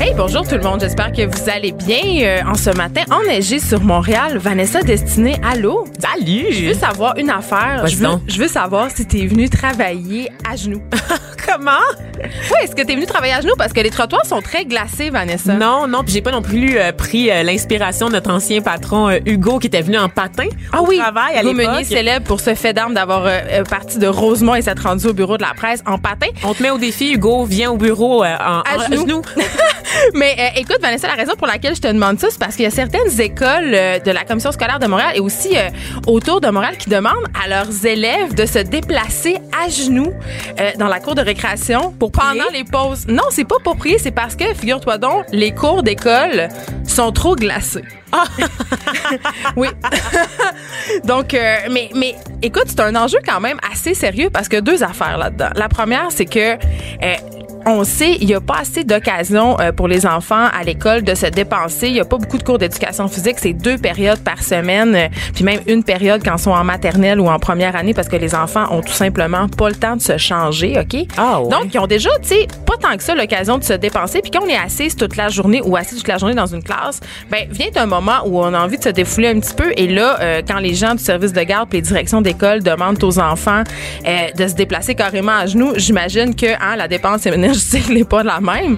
Hey, bonjour tout le monde. J'espère que vous allez bien euh, en ce matin enneigé sur Montréal. Vanessa Destinée, allô? Salut! Je veux savoir une affaire. Je veux, je veux savoir si t'es venu travailler à genoux. Comment? oui, est-ce que t'es venu travailler à genoux? Parce que les trottoirs sont très glacés, Vanessa. Non, non, puis j'ai pas non plus euh, pris euh, l'inspiration de notre ancien patron euh, Hugo qui était venu en patin Ah au oui, travail à Hugo. Meunier célèbre pour ce fait d'armes d'avoir parti de Rosemont et s'être rendu au bureau de la presse en patin. On te met au défi, Hugo, viens au bureau en, À en- genoux. Mais écoute, Vanessa, la raison pour laquelle je te demande ça, c'est parce qu'il y a certaines écoles de la Commission scolaire de Montréal et aussi autour de Montréal qui demandent à leurs élèves de se déplacer à genoux dans la cour de récréation Pour pendant les pauses. Non, c'est pas pour prier, c'est parce que, figure-toi donc, les cours d'école sont trop glacés. oui. Donc, euh, mais, mais écoute, c'est un enjeu quand même assez sérieux parce que deux affaires là-dedans. La première, c'est que euh, on sait, il n'y a pas assez d'occasions euh, pour les enfants à l'école de se dépenser. Il n'y a pas beaucoup de cours d'éducation physique. C'est deux périodes par semaine, euh, puis même une période quand ils sont en maternelle ou en première année parce que les enfants ont tout simplement pas le temps de se changer, OK? Ah ouais. Donc, ils ont déjà, tu sais, pas tant que ça l'occasion de se dépenser. Puis quand on est assise toute la journée ou assis toute la journée dans une classe, ben vient un moment où on a envie de se défouler un petit peu. Et là, euh, quand les gens du service de garde puis les directions d'école demandent aux enfants euh, de se déplacer carrément à genoux, j'imagine que hein, la dépense énergétique n'est pas la même.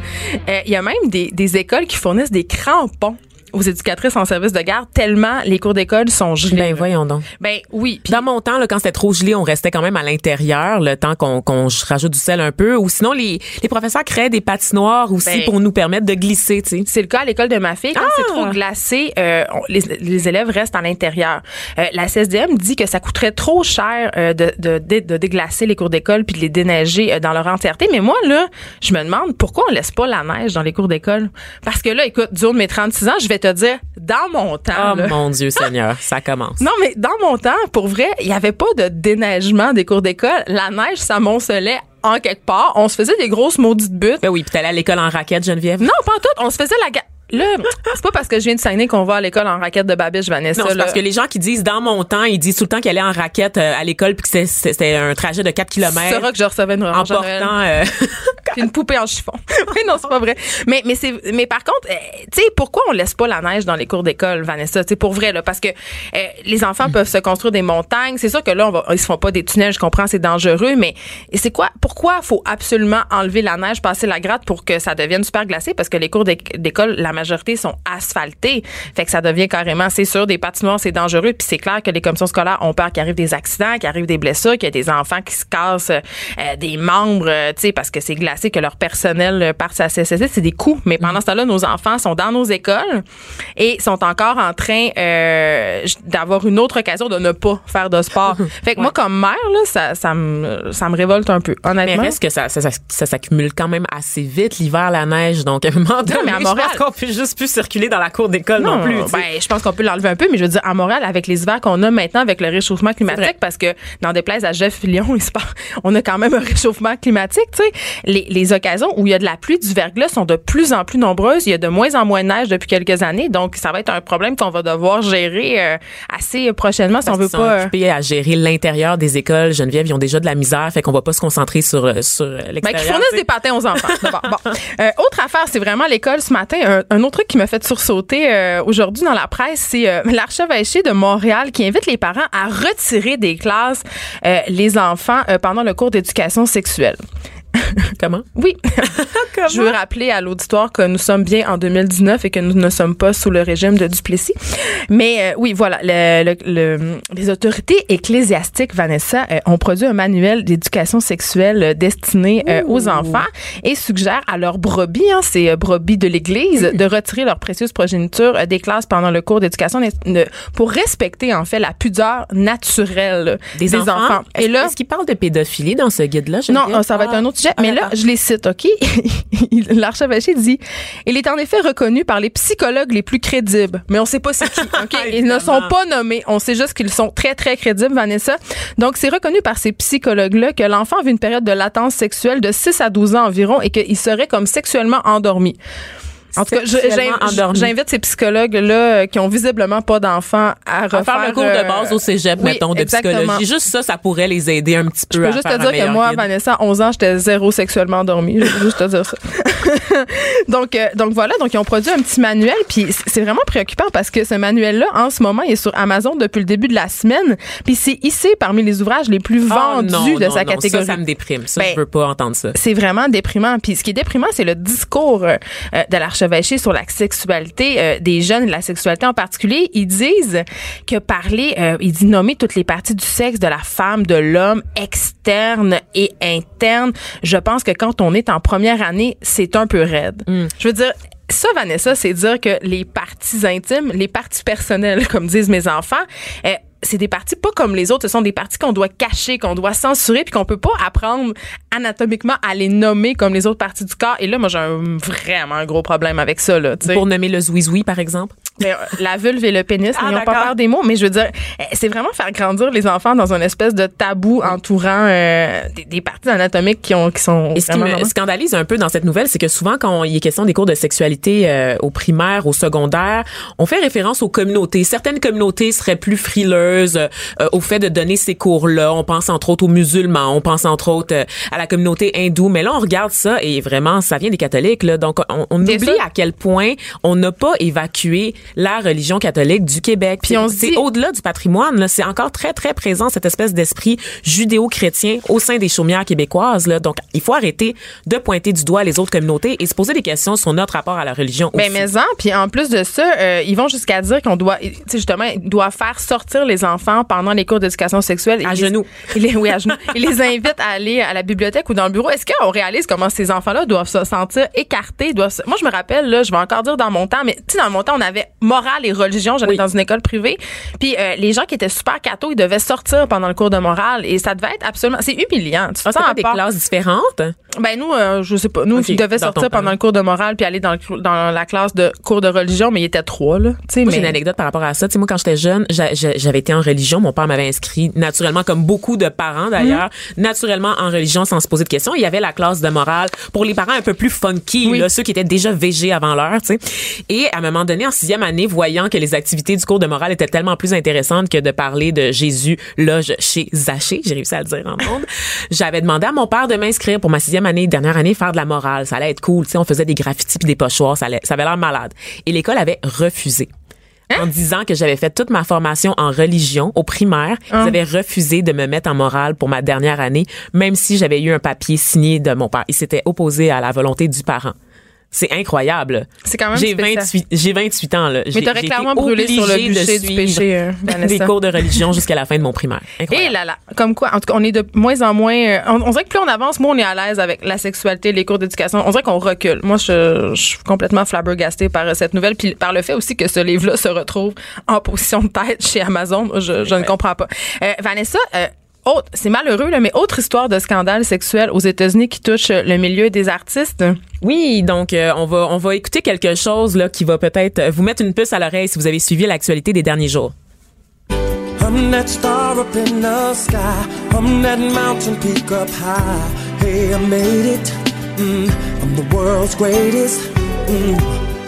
Euh, Il y a même des, des écoles qui fournissent des crampons aux éducatrices en service de garde tellement les cours d'école sont gelés. Ben voyons donc. Ben oui. Dans mon temps, là, quand c'était trop gelé, on restait quand même à l'intérieur, le temps qu'on rajoute du sel un peu. Ou sinon, les, les professeurs créaient des patinoires aussi Ben- pour nous permettre de glisser, tu sais. C'est le cas à l'école de ma fille. Quand Ah! c'est trop glacé, euh, on- les, les élèves restent à l'intérieur. Euh, la CSDM dit que ça coûterait trop cher euh, de, de, de, de déglacer les cours d'école puis de les déneiger euh, dans leur entièreté. Mais moi, là, je me demande pourquoi on laisse pas la neige dans les cours d'école? Parce que là, écoute, du haut de mes 36 ans, je vais te dire, dans mon temps... Oh là, mon Dieu Seigneur, ça commence. non, mais dans mon temps, pour vrai, il n'y avait pas de déneigement des cours d'école. La neige s'amoncelait en quelque part. On se faisait des grosses maudites buttes. Ben oui, puis t'allais à l'école en raquette, Geneviève. Non, pas en tout. On se faisait la... Là, c'est pas parce que je viens de Saguenay qu'on va à l'école en raquette de Babiche, Vanessa. Non, c'est parce que les gens qui disent dans mon temps, ils disent tout le temps qu'elle est en raquette euh, à l'école puis que c'est- c'est- c'était un trajet de 4 Tu km sauras que je recevais une en portant euh, une poupée en chiffon. oui, non, c'est pas vrai. Mais mais c'est mais par contre, euh, tu sais pourquoi on laisse pas la neige dans les cours d'école, Vanessa, tu pour vrai là parce que euh, les enfants peuvent se construire des montagnes, c'est sûr que là on va ils se font pas des tunnels, je comprends, c'est dangereux, mais c'est quoi pourquoi faut absolument enlever la neige, passer la gratte pour que ça devienne super glacé? Parce que les cours d'éc- d'école la majorité sont asphaltés. Fait que ça devient carrément c'est sûr des patinoires, c'est dangereux puis c'est clair que les commissions scolaires ont peur qu'il arrive des accidents, qu'il arrive des blessures, qu'il y a des enfants qui se cassent euh, des membres, euh, tu sais parce que c'est glacé que leur personnel parte à CSSD, c'est des coûts. Mais pendant ce temps-là, nos enfants sont dans nos écoles et sont encore en train euh, d'avoir une autre occasion de ne pas faire de sport. fait que moi, comme mère, là, ça, ça, me, ça me révolte un peu, Mais honnêtement. reste que ça, ça, ça, ça s'accumule quand même assez vite l'hiver, la neige? Donc, à un moment donné, mais à je Montréal- pense peut juste plus circuler dans la cour d'école non, plus. ben, je pense qu'on peut l'enlever un peu, mais je veux dire, à Montréal, avec les hivers qu'on a maintenant, avec le réchauffement climatique, parce que dans des places à Jeff Lyon, on a quand même un réchauffement climatique, tu sais. Les, les occasions où il y a de la pluie, du verglas sont de plus en plus nombreuses. Il y a de moins en moins de neige depuis quelques années, donc ça va être un problème qu'on va devoir gérer euh, assez prochainement si on veut qu'ils sont pas. euh, occupés à gérer l'intérieur des écoles. Geneviève, ils ont déjà de la misère, fait qu'on va pas se concentrer sur, euh, sur euh, Ben, l'extérieur. qui fournissent des patins aux enfants. d'abord. Bon. Euh, autre affaire, c'est vraiment l'école ce matin. Un, un autre truc qui m'a fait sursauter euh, aujourd'hui dans la presse, c'est euh, l'archevêché de Montréal qui invite les parents à retirer des classes euh, les enfants euh, pendant le cours d'éducation sexuelle. Comment? Oui. Je veux rappeler à l'auditoire que nous sommes bien en 2019 et que nous ne sommes pas sous le régime de Duplessis. Mais euh, oui, voilà, le- le- le- les autorités ecclésiastiques, Vanessa, euh, ont produit un manuel d'éducation sexuelle euh, destiné euh, aux enfants et suggèrent à leurs brebis, hein, ces brebis de l'Église, de retirer leur précieuse progéniture des classes pendant le cours d'éducation pour respecter en fait la pudeur naturelle Des, enfants? Et Est-ce là, est-ce qu'ils parlent de pédophilie dans ce guide-là? non, ça va être un autre sujet. mais là, je les cite, OK? L'archevêché dit Il est en effet reconnu par les psychologues les plus crédibles. Mais on sait pas c'est qui. OK? Ils ne sont pas nommés. On sait juste qu'ils sont très, très crédibles, Vanessa. Donc, c'est reconnu par ces psychologues-là que l'enfant vit une période de latence sexuelle de 6 à 12 ans environ et qu'il serait comme sexuellement endormi. En tout cas, j'invite ces psychologues-là euh, qui ont visiblement pas d'enfants à refaire. faire le cours de euh, base au cégep, mettons, de psychologie. Juste ça, ça pourrait les aider un petit peu. Je peux juste te dire que moi, Vanessa, à 11 ans, j'étais zéro sexuellement endormie. Je veux juste te dire ça. donc, euh, donc voilà. Donc, ils ont produit un petit manuel. Puis c'est vraiment préoccupant parce que ce manuel-là, en ce moment, il est sur Amazon depuis le début de la semme. Puis c'est ici parmi les ouvrages les plus ah, vendus de sa catégorie. Ça, ça me déprime. Ça, je ben, veux pas entendre ça. C'est vraiment déprimant. Puis ce qui est déprimant, c'est le discours de l'archevêque sur la sexualité euh, des jeunes et la sexualité en particulier. Ils disent que parler, euh, ils disent nommer toutes les parties du sexe de la femme, de l'homme, externe et interne. Je pense que quand on est en première année, c'est un peu raide. Mm. Je veux dire, ça, Vanessa, c'est dire que les parties intimes, les parties personnelles, comme disent mes enfants, euh, c'est des parties pas comme les autres. Ce sont des parties qu'on doit cacher, qu'on doit censurer, puis qu'on peut pas apprendre anatomiquement à les nommer comme les autres parties du corps. Et là, moi, j'ai vraiment un gros problème avec ça. Là, Pour nommer le zouizoui, par exemple? Euh, la vulve et le pénis, ah, n'ayons pas peur des mots, mais je veux dire, euh, c'est vraiment faire grandir les enfants dans une espèce de tabou entourant euh, des, parties anatomiques qui, ont, qui sont. Et ce qui me scandalise un peu dans cette nouvelle, c'est que souvent, quand il est question des cours de sexualité au primaire, au secondaire, on fait référence aux communautés. Certaines communautés seraient plus frileuses au fait de donner ces cours-là. On pense entre autres aux musulmans, on pense entre autres à la communauté hindoue. Mais là, on regarde ça et vraiment, ça vient des catholiques. Là, donc, on, on oublie à quel point on n'a pas évacué la religion catholique du Québec. Puis on c'est au-delà du patrimoine, c'est encore très très présent cette espèce d'esprit judéo-chrétien au sein des chaumières québécoises. Là. Donc il faut arrêter de pointer du doigt les autres communautés et se poser des questions sur notre rapport à la religion. Ben mais en, puis en plus de ça, euh, ils vont jusqu'à dire qu'on doit, justement, doivent faire sortir les enfants pendant les cours d'éducation sexuelle. À genoux. Les, oui, à genoux. ils les invitent à aller à la bibliothèque ou dans le bureau. Est-ce qu'on réalise comment ces enfants-là doivent se sentir écartés? Doivent Moi, je me rappelle, là, je vais encore dire dans mon temps, mais tu sais, dans mon temps, on avait morale et religion. J'allais dans une école privée. Puis euh, les gens qui étaient super cathos, ils devaient sortir pendant le cours de morale. Et ça devait être absolument... C'est humiliant. Tu fais des classes différentes? Ben nous, euh, je sais pas. Nous, okay, ils devaient sortir pendant le cours de morale puis aller dans, dans la classe de cours de religion, mais il était trois, là. Moi, mais... j'ai une anecdote par rapport à ça. sais moi, quand j'étais jeune, j'avais été en religion. Mon père m'avait inscrit naturellement, comme beaucoup de parents d'ailleurs, mhm. naturellement en religion sans se poser de questions. Il y avait la classe de morale pour les parents un peu plus funky, là, ceux qui étaient déjà végés avant l'heure, tu sais. Et à un moment donné, en sixième année, voyant que les activités du cours de morale étaient tellement plus intéressantes que de parler de Jésus loge chez Zaché, j'ai réussi à le dire en monde. J'avais demandé à mon père de m'inscrire pour ma sixième année, dernière année, faire de la morale. Ça allait être cool, tu sais, on faisait des graffitis puis des pochoirs, ça, allait, ça avait l'air malade. Et l'école avait refusé. Hein? en disant que j'avais fait toute ma formation en religion au primaire. Ils ah. avaient refusé de me mettre en morale pour ma dernière année, même si j'avais eu un papier signé de mon père. Ils s'étaient opposés à la volonté du parent. C'est incroyable. C'est quand même J'ai 28 j'ai 28 ans là. Mais t'aurais clairement brûlé sur le bûcher du péché euh, des cours de religion jusqu'à la fin de mon primaire. Et là là, comme quoi en tout cas on est de moins en moins euh, on, dirait que plus on avance, moins on est à l'aise avec la sexualité, les cours d'éducation. On dirait qu'on recule. Moi je, suis complètement flabbergastée par euh, cette nouvelle puis par le fait aussi que ce livre-là se retrouve en position de tête chez Amazon. Je, je ne comprends pas. Vanessa c'est malheureux, là, mais autre histoire de scandale sexuel aux États-Unis qui touche le milieu des artistes. Oui, donc euh, on va on va écouter quelque chose là qui va peut-être vous mettre une puce à l'oreille si vous avez suivi l'actualité des derniers jours. I'm that star up in the sky. I'm that mountain peak up high. Hey, I made it. Mm, I'm the world's greatest. Mm,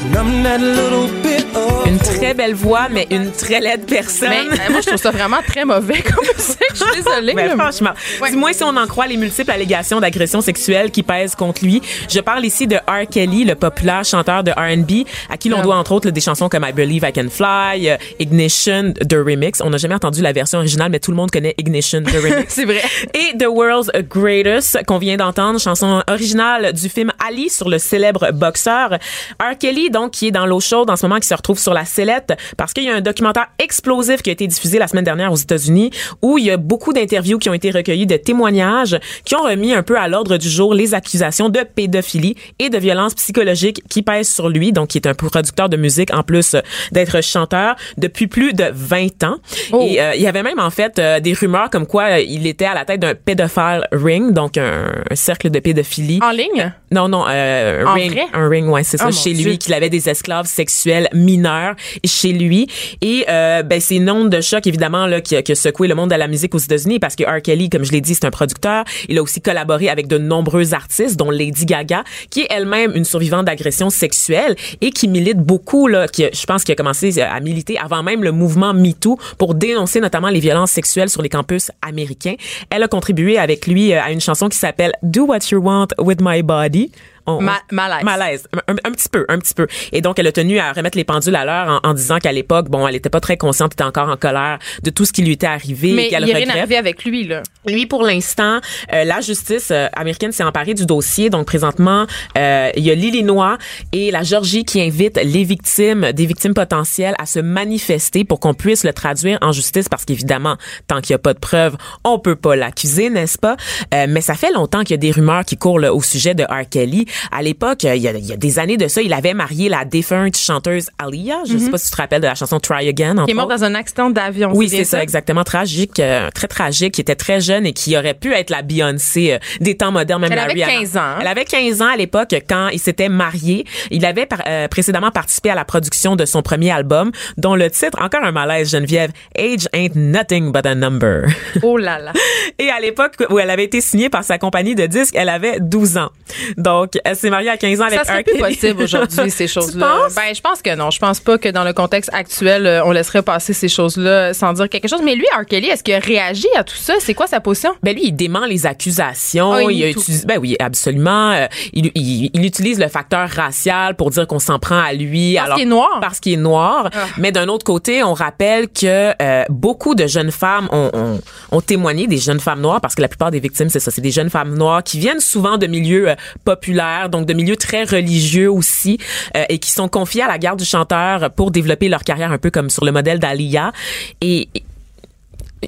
and I'm that little bit une très belle voix, mais une très laide personne. Mais, euh, moi, je trouve ça vraiment très mauvais comme musique. Je suis désolée. Mais franchement, du moins si on en croit les multiples allégations d'agression sexuelle qui pèsent contre lui. Je parle ici de R. Kelly, le populaire chanteur de R&B, à qui l'on ah. doit entre autres des chansons comme I Believe I Can Fly, euh, Ignition, The Remix. On n'a jamais entendu la version originale, mais tout le monde connaît Ignition, The Remix. C'est vrai. Et The World's Greatest, qu'on vient d'entendre, chanson originale du film Ali sur le célèbre boxeur. R. Kelly, donc, qui est dans l'eau chaude en ce moment, qui se retrouve retrouve sur la sellette parce qu'il y a un documentaire explosif qui a été diffusé la semaine dernière aux États-Unis où il y a beaucoup d'interviews qui ont été recueillies de témoignages qui ont remis un peu à l'ordre du jour les accusations de pédophilie et de violence psychologique qui pèsent sur lui, donc qui est un producteur de musique en plus d'être chanteur depuis plus de 20 ans. Oh. Et euh, il y avait même en fait euh, des rumeurs comme quoi euh, il était à la tête d'un pédophile ring, donc un, un cercle de pédophilie. En ligne? Non, non, En ring, vrai? un ring, ouais, c'est Oh, ça, chez Dieu. lui, qu'il avait des esclaves sexuels mineurs chez lui. Et euh, ben c'est une onde de choc évidemment là qui a, secoué le monde de la musique aux États-Unis parce que R. Kelly, comme je l'ai dit, c'est un producteur. Il a aussi collaboré avec de nombreux artistes, dont Lady Gaga, qui est elle-même une survivante d'agression sexuelle et qui milite beaucoup là, qui je pense qu'il a commencé à militer avant même le mouvement MeToo pour dénoncer notamment les violences sexuelles sur les campus américains. Elle a contribué avec lui euh, à une chanson qui s'appelle Do What You Want with My Body. On- Ma- malaise. malaise un, un petit peu un petit peu et donc elle a tenu à remettre les pendules à l'heure en, en disant qu'à l'époque bon elle était pas très consciente était encore en colère de tout ce qui lui était arrivé Mais et il n'y a rien arrivé avec lui, là. lui, pour l'instant, euh, la justice euh, américaine s'est emparée du dossier. Donc, présentement, euh, il y a l'Illinois et la Georgie qui invitent les victimes, des victimes potentielles, à se manifester pour qu'on puisse le traduire en justice. Parce qu'évidemment, tant qu'il n'y a pas de preuves, on peut pas l'accuser, n'est-ce pas? Euh, mais ça fait longtemps qu'il y a des rumeurs qui courent là, au sujet de R. Kelly. À l'époque, euh, il y, a, il y a des années de ça, il avait marié la défunte chanteuse Aliyah. Je sais pas si tu te rappelles de la chanson Try Again. Qui est mort autres. dans un accident d'avion. Oui, c'est ça, exactement. Tragique, euh, très tragique, qui était très jeune et qui aurait pu être la Beyoncé euh, des temps modernes. Même Elle avait Rihanna. 15 ans, hein? Elle avait 15 ans à l'époque quand il s'était marié. Il avait par- euh, précédemment participé à la production de son premier album, dont le titre, encore un malaise, Geneviève, Age Ain't Nothing But a Number. Oh là là. Et à l'époque où elle avait été signée par sa compagnie de disques, elle avait 12 ans. Donc, elle s'est mariée à 15 ans avec Ça R. plus possible aujourd'hui, ces choses-là. Ben, je pense que non. Je pense pas que dans le contexte actuel, euh, on laisserait passer ces choses-là sans dire quelque chose. Mais lui, R. Kelly, est-ce qu'il a réagi à tout ça? C'est quoi sa position? Ben lui, il dément les accusations. Ah, il utilisé, ben oui, absolument. Euh, il, il, il utilise le facteur racial pour dire qu'on s'en prend à lui. Parce alors, qu'il est noir. Parce qu'il est noir. Ah. Mais d'un autre côté, on rappelle que euh, beaucoup de jeunes femmes ont, ont, ont témoigné, des jeunes femmes noires, parce que la plupart des victimes, c'est ça, c'est des jeunes femmes noires qui viennent souvent de milieux euh, populaires, donc de milieux très religieux aussi, euh, et qui sont confiés à la garde du chanteur pour développer leur carrière un peu comme sur le modèle d'Alia. Et,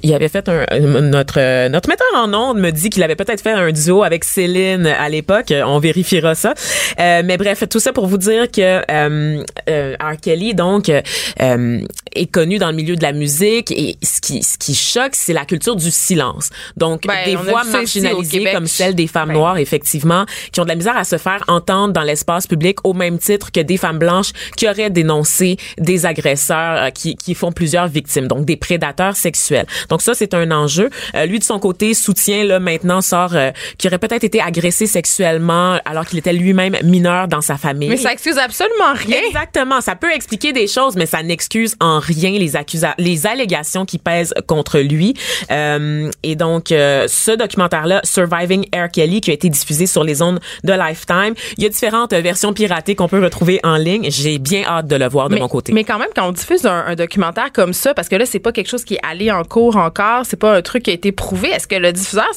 il avait fait un notre euh, notre metteur en ondes me dit qu'il avait peut-être fait un duo avec Céline à l'époque. On vérifiera ça. Euh, mais bref tout ça pour vous dire que euh, euh, R. Kelly donc euh, euh, est connu dans le milieu de la musique et ce qui ce qui choque c'est la culture du silence. Donc Ben, des voix marginalisées comme celle des femmes Ben. noires effectivement qui ont de la misère à se faire entendre dans l'espace public au même titre que des femmes blanches qui auraient dénoncé des agresseurs qui qui font plusieurs victimes donc des prédateurs sexuels donc ça c'est un enjeu Euh, lui de son côté soutient là maintenant sort euh, qu'il aurait peut-être été agressé sexuellement alors qu'il était lui-même mineur dans sa famille Mais ça excuse absolument rien. Exactement, ça peut expliquer des choses, mais ça n'excuse en rien les accusa les allégations qui pèsent contre lui. Euh, et donc, euh, ce documentaire-là, Surviving R. Kelly, qui a été diffusé sur les ondes de Lifetime, il y a différentes versions piratées qu'on peut retrouver en ligne. J'ai bien hâte de le voir de mais, mon côté. mais quand même, quand on diffuse un, un documentaire comme ça, parce que là, c'est pas quelque chose qui est allé en cours encore, c'est pas un truc qui a été prouvé, est-ce que le diffuseur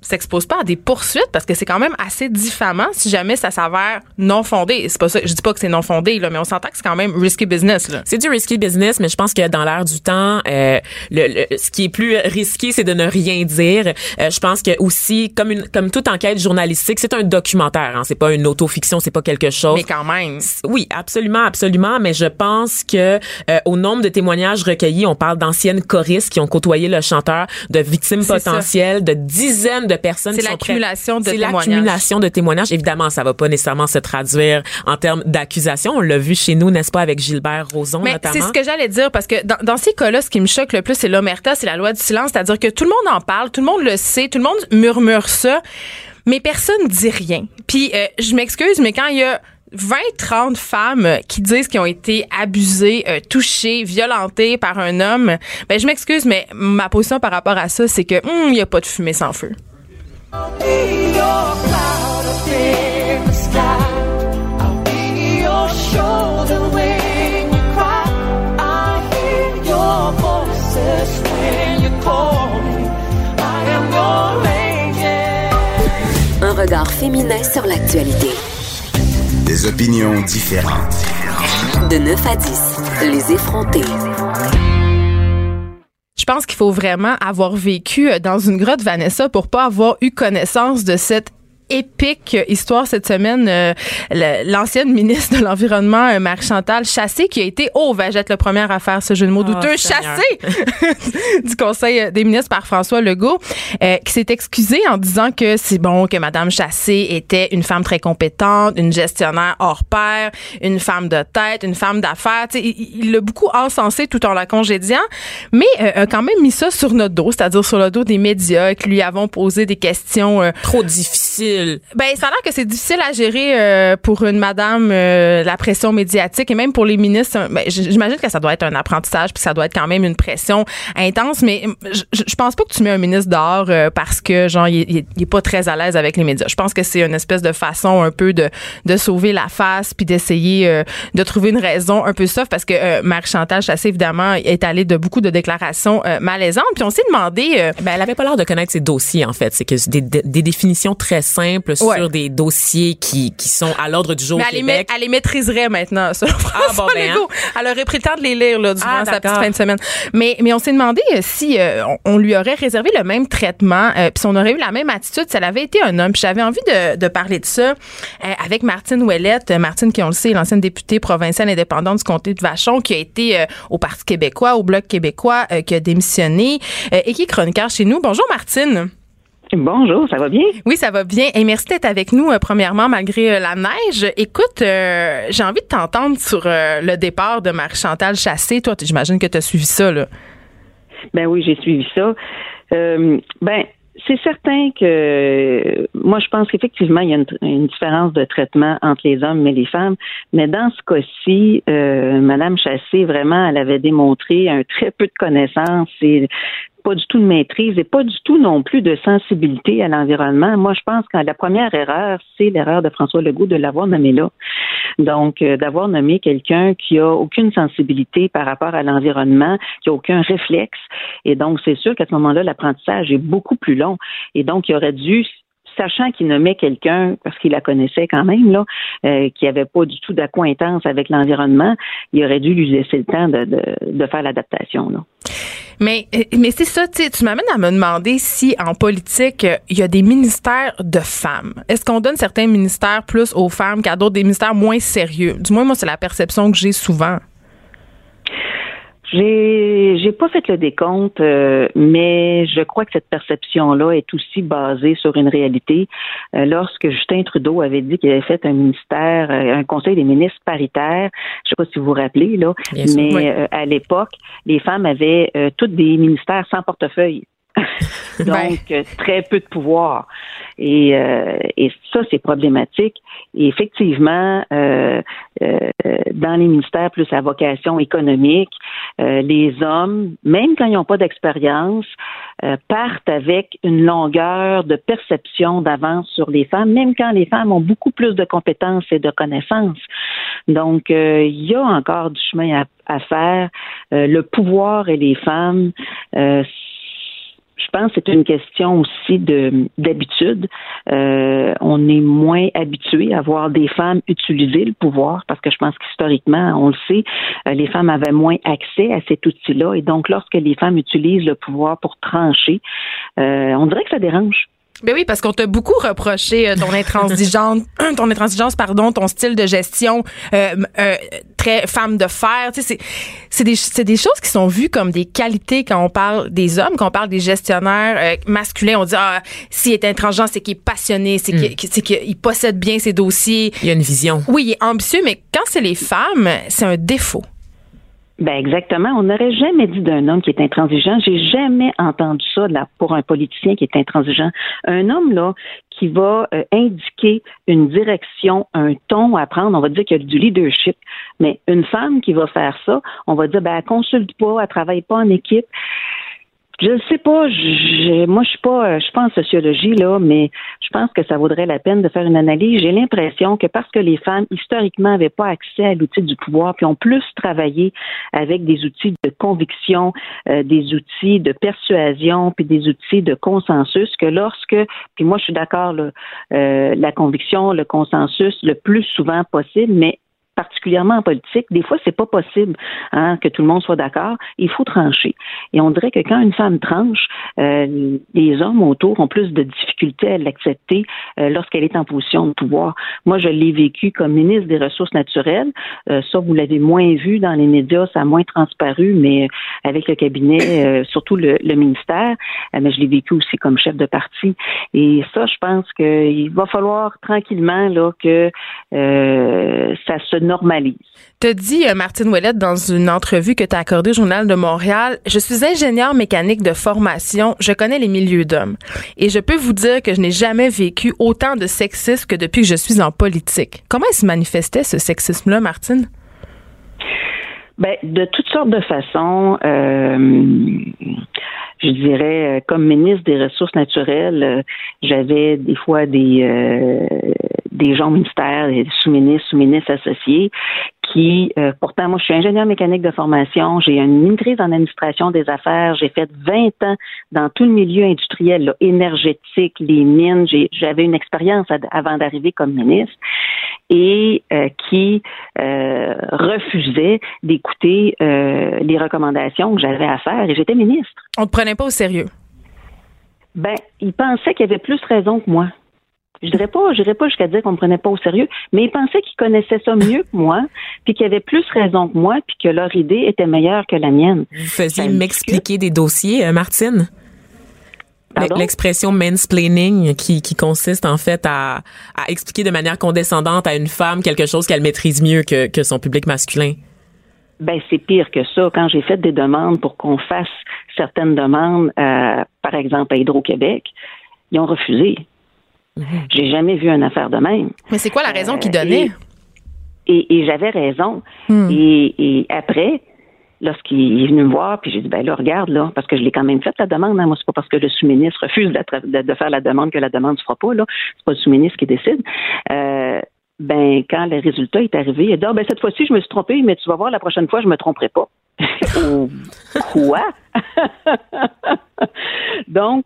s'expose pas à des poursuites? Parce que c'est quand même assez diffamant si jamais ça s'avère non fondé. C'est pas ça, je dis pas que c'est non fondé, là, mais on s'entend que c'est quand même risky business, là. C'est du risky business, mais je pense que dans l'air du temps, euh, le, le- ce qui est plus risqué, c'est de ne rien dire. Euh, je pense que aussi, comme une, comme toute enquête journalistique, c'est un documentaire. Hein, c'est pas une autofiction, c'est pas quelque chose. Mais quand même. Oui, absolument, absolument. Mais je pense que euh, au nombre de témoignages recueillis, on parle d'anciennes choristes qui ont côtoyé le chanteur, de victimes ça. potentielles, de dizaines de personnes. C'est l'accumulation de C'est témoignages. l'accumulation de témoignages. Évidemment, ça va pas nécessairement se traduire en termes d'accusation. On l'a vu chez nous, n'est-ce pas, avec Gilbert Rozon Mais notamment. c'est ce que j'allais dire parce que dans, dans ces cas-là, ce qui me choque le plus, c'est l'omerta, c'est la loi du silence, c'est-à-dire que tout le monde en parle, tout le monde le sait, tout le monde murmure ça, mais personne dit rien. Puis euh, je m'excuse, mais quand il y a 20, 30 femmes qui disent qu'ils ont été abusées, euh, touchées, violentées par un homme, ben je m'excuse, mais ma position par rapport à ça, c'est que hum, il y a pas de fumée sans feu. Un regard féminin sur l'actualité. Des opinions différentes. De 9 à 10, les effrontés. Je pense qu'il faut vraiment avoir vécu euh, dans une grotte, Vanessa, pour pas avoir eu connaissance de cette épique histoire cette semaine. Euh, L'ancienne ministre de l'Environnement, euh, Marie-Chantal Chassé, qui a été, oh, va être le premier à faire ce jeu de mots Oh, douteux, chassé du Conseil des ministres par François Legault, euh, qui s'est excusé en disant que c'est bon que Madame Chassé était une femme très compétente, une gestionnaire hors pair, une femme de tête, une femme d'affaires. Il l'a beaucoup encensé tout en la congédiant, mais euh, a quand même mis ça sur notre dos, c'est-à-dire sur le dos des médias qui lui avons posé des questions euh, Trop difficile. ben, ça a l'air que c'est difficile à gérer euh, pour une madame euh, la pression médiatique et même pour les ministres. Ben, j- j'imagine que ça doit être un apprentissage puis ça doit être quand même une pression intense. Mais euh, je, pense pas que tu mets un ministre dehors euh, parce que genre il, est- il est- il est pas très à l'aise avec les médias. Je pense que c'est une espèce de façon un peu de de sauver la face puis d'essayer euh, de trouver une raison un peu soft parce que euh, Marie Chantal Chassé évidemment est allée de beaucoup de déclarations euh, malaisantes. Puis on s'est demandé. euh, Ben, elle avait pas l'air de connaître ses dossiers, en fait. C'est que des, des définitions très simples Ouais. sur des dossiers qui, qui sont à l'ordre du jour Mais au elle les, Québec. elle les maîtriserait maintenant, selon François bon, ben, Legault. Elle aurait pris le temps de les lire là, durant Ah, sa petite fin de semaine. Mais, mais on s'est demandé euh, si euh, on, on lui aurait réservé le même traitement, euh, puis si on aurait eu la même attitude si elle avait été un homme. Puis j'avais envie de, de parler de ça euh, avec Martine Ouellette. Martine, qui on le sait, est l'ancienne députée provinciale indépendante du comté de Vachon, qui a été au Parti québécois, au Bloc québécois, qui a démissionné et qui est chroniqueur chez nous. Bonjour Martine. Bonjour, ça va bien? Oui, ça va bien. Et merci d'être avec nous, euh, premièrement, malgré euh, la neige. Écoute, euh, j'ai envie de t'entendre sur le départ de Marie-Chantal Chassé. Toi, j'imagine que tu as suivi ça, là. Ben oui, j'ai suivi ça. Ben, c'est certain que moi, je pense qu'effectivement, il y a une, une différence de traitement entre les hommes et les femmes. Mais dans ce cas-ci, euh, Madame Chassé, vraiment, elle avait démontré un très peu de connaissances et pas du tout de maîtrise et pas du tout non plus de sensibilité à l'environnement. Moi, je pense que la première erreur, c'est l'erreur de François Legault de l'avoir nommé là. Donc, euh, d'avoir nommé quelqu'un qui a aucune sensibilité par rapport à l'environnement, qui a aucun réflexe. Et donc, c'est sûr qu'à ce moment-là, l'apprentissage est beaucoup plus long. Et donc, il aurait dû sachant qu'il nommait quelqu'un, parce qu'il la connaissait quand même, là, euh, qui avait pas du tout d'accointance avec l'environnement, il aurait dû lui laisser le temps de, de, de faire l'adaptation. Mais, mais c'est ça, tu tu m'amènes à me demander si en politique, il y a des ministères de femmes. Est-ce qu'on donne certains ministères plus aux femmes qu'à d'autres, des ministères moins sérieux? Du moins, moi, c'est la perception que j'ai souvent. J'ai j'ai pas fait le décompte, euh, mais je crois que cette perception-là est aussi basée sur une réalité. Euh, lorsque Justin Trudeau avait dit qu'il avait fait un ministère, euh, un conseil des ministres paritaire, je sais pas si vous vous rappelez là, Bien sûr, mais oui. euh, à l'époque, les femmes avaient toutes des ministères sans portefeuille. Donc, euh, très peu de pouvoir. Et, euh, et ça, c'est problématique. Et effectivement, euh, euh, dans les ministères plus à vocation économique, euh, les hommes, même quand ils n'ont pas d'expérience, euh, partent avec une longueur de perception d'avance sur les femmes, même quand les femmes ont beaucoup plus de compétences et de connaissances. Donc, euh, il y a encore du chemin à, à faire. Euh, le pouvoir et les femmes, euh, je pense que c'est une question aussi de d'habitude. Euh, on est moins habitué à voir des femmes utiliser le pouvoir parce que je pense qu'historiquement, on le sait, euh, les femmes avaient moins accès à cet outil-là et donc lorsque les femmes utilisent le pouvoir pour trancher, euh, on dirait que ça dérange. Ben oui, parce qu'on t'a beaucoup reproché euh, ton intransigeante, ton intransigeance, pardon, ton style de gestion euh, euh, très femme de fer. Tu sais, c'est c'est des c'est des choses qui sont vues comme des qualités quand on parle des hommes, quand on parle des gestionnaires euh, masculins. On dit ah s'il est intransigeant, c'est qu'il est passionné, c'est qu'il c'est qu'il possède bien ses dossiers. Il y a une vision. Oui, il est ambitieux, mais quand c'est les femmes, c'est un défaut. Ben exactement. On n'aurait jamais dit d'un homme qui est intransigeant. J'ai jamais entendu ça pour un politicien qui est intransigeant. Un homme là qui va euh, indiquer une direction, un ton à prendre, on va dire qu'il y a du leadership. Mais une femme qui va faire ça, on va dire ben elle consulte pas, elle travaille pas en équipe. Je ne sais pas, moi je suis pas, je suis pas en sociologie là, mais je pense que ça vaudrait la peine de faire une analyse. J'ai l'impression que parce que les femmes historiquement n'avaient pas accès à l'outil du pouvoir, puis ont plus travaillé avec des outils de conviction, euh, des outils de persuasion, puis des outils de consensus, que lorsque, puis moi je suis d'accord, euh, la conviction, le consensus, le plus souvent possible, mais particulièrement en politique, des fois, c'est pas possible hein, que tout le monde soit d'accord. Il faut trancher. Et on dirait que quand une femme tranche, euh, les hommes autour ont plus de difficultés à l'accepter euh, lorsqu'elle est en position de pouvoir. Moi, je l'ai vécu comme ministre des Ressources naturelles. Euh, ça, vous l'avez moins vu dans les médias, ça a moins transparu, mais avec le cabinet, euh, surtout le, le ministère, euh, mais je l'ai vécu aussi comme chef de parti. Et ça, je pense qu'il va falloir tranquillement là que euh, ça se normalise. Te dit euh, Martine Ouellette dans une entrevue que tu as accordée au Journal de Montréal, je suis ingénieure mécanique de formation, je connais les milieux d'hommes et je peux vous dire que je n'ai jamais vécu autant de sexisme que depuis que je suis en politique. Comment se manifestait ce sexisme-là, Martine? Ben, de toutes sortes de façons. Euh, je dirais, euh, comme ministre des Ressources naturelles, euh, j'avais des fois des euh, des gens au ministère, des sous-ministres, sous-ministres associés, qui, euh, pourtant, moi, je suis ingénieur mécanique de formation, j'ai une maîtrise en administration des affaires, j'ai fait 20 ans dans tout le milieu industriel, là, énergétique, les mines, j'avais une expérience avant d'arriver comme ministre, et euh, qui euh, refusait d'écouter euh, les recommandations que j'avais à faire, et j'étais ministre. On te prenait pas au sérieux? Ben, il pensait qu'il avait plus raison que moi. Je dirais pas, je dirais pas jusqu'à dire qu'on me prenait pas au sérieux, mais il pensait qu'il connaissait ça mieux que moi, puis qu'il avait plus raison que moi, puis que leur idée était meilleure que la mienne. Vous faisiez m'expliquer des dossiers, euh, Martine? L'expression mansplaining qui, qui consiste en fait à, à expliquer de manière condescendante à une femme quelque chose qu'elle maîtrise mieux que, que son public masculin. Ben, c'est pire que ça. Quand j'ai fait des demandes pour qu'on fasse certaines demandes, euh, par exemple à Hydro-Québec, ils ont refusé. J'ai jamais vu une affaire de même. Mais c'est quoi la raison Euh, qu'il donnait? Et, et j'avais raison. Hmm. Et, et après, lorsqu'il est venu me voir, puis j'ai dit, ben là, regarde, là, parce que je l'ai quand même fait la demande. Hein. Moi, c'est pas parce que le sous-ministre refuse de, faire la demande que la demande se fera pas, là. C'est pas le sous-ministre qui décide. Euh, ben, quand le résultat est arrivé, il a dit, ah, ben, cette fois-ci, je me suis trompé, mais tu vas voir, la prochaine fois, je me tromperai pas. Quoi? Donc,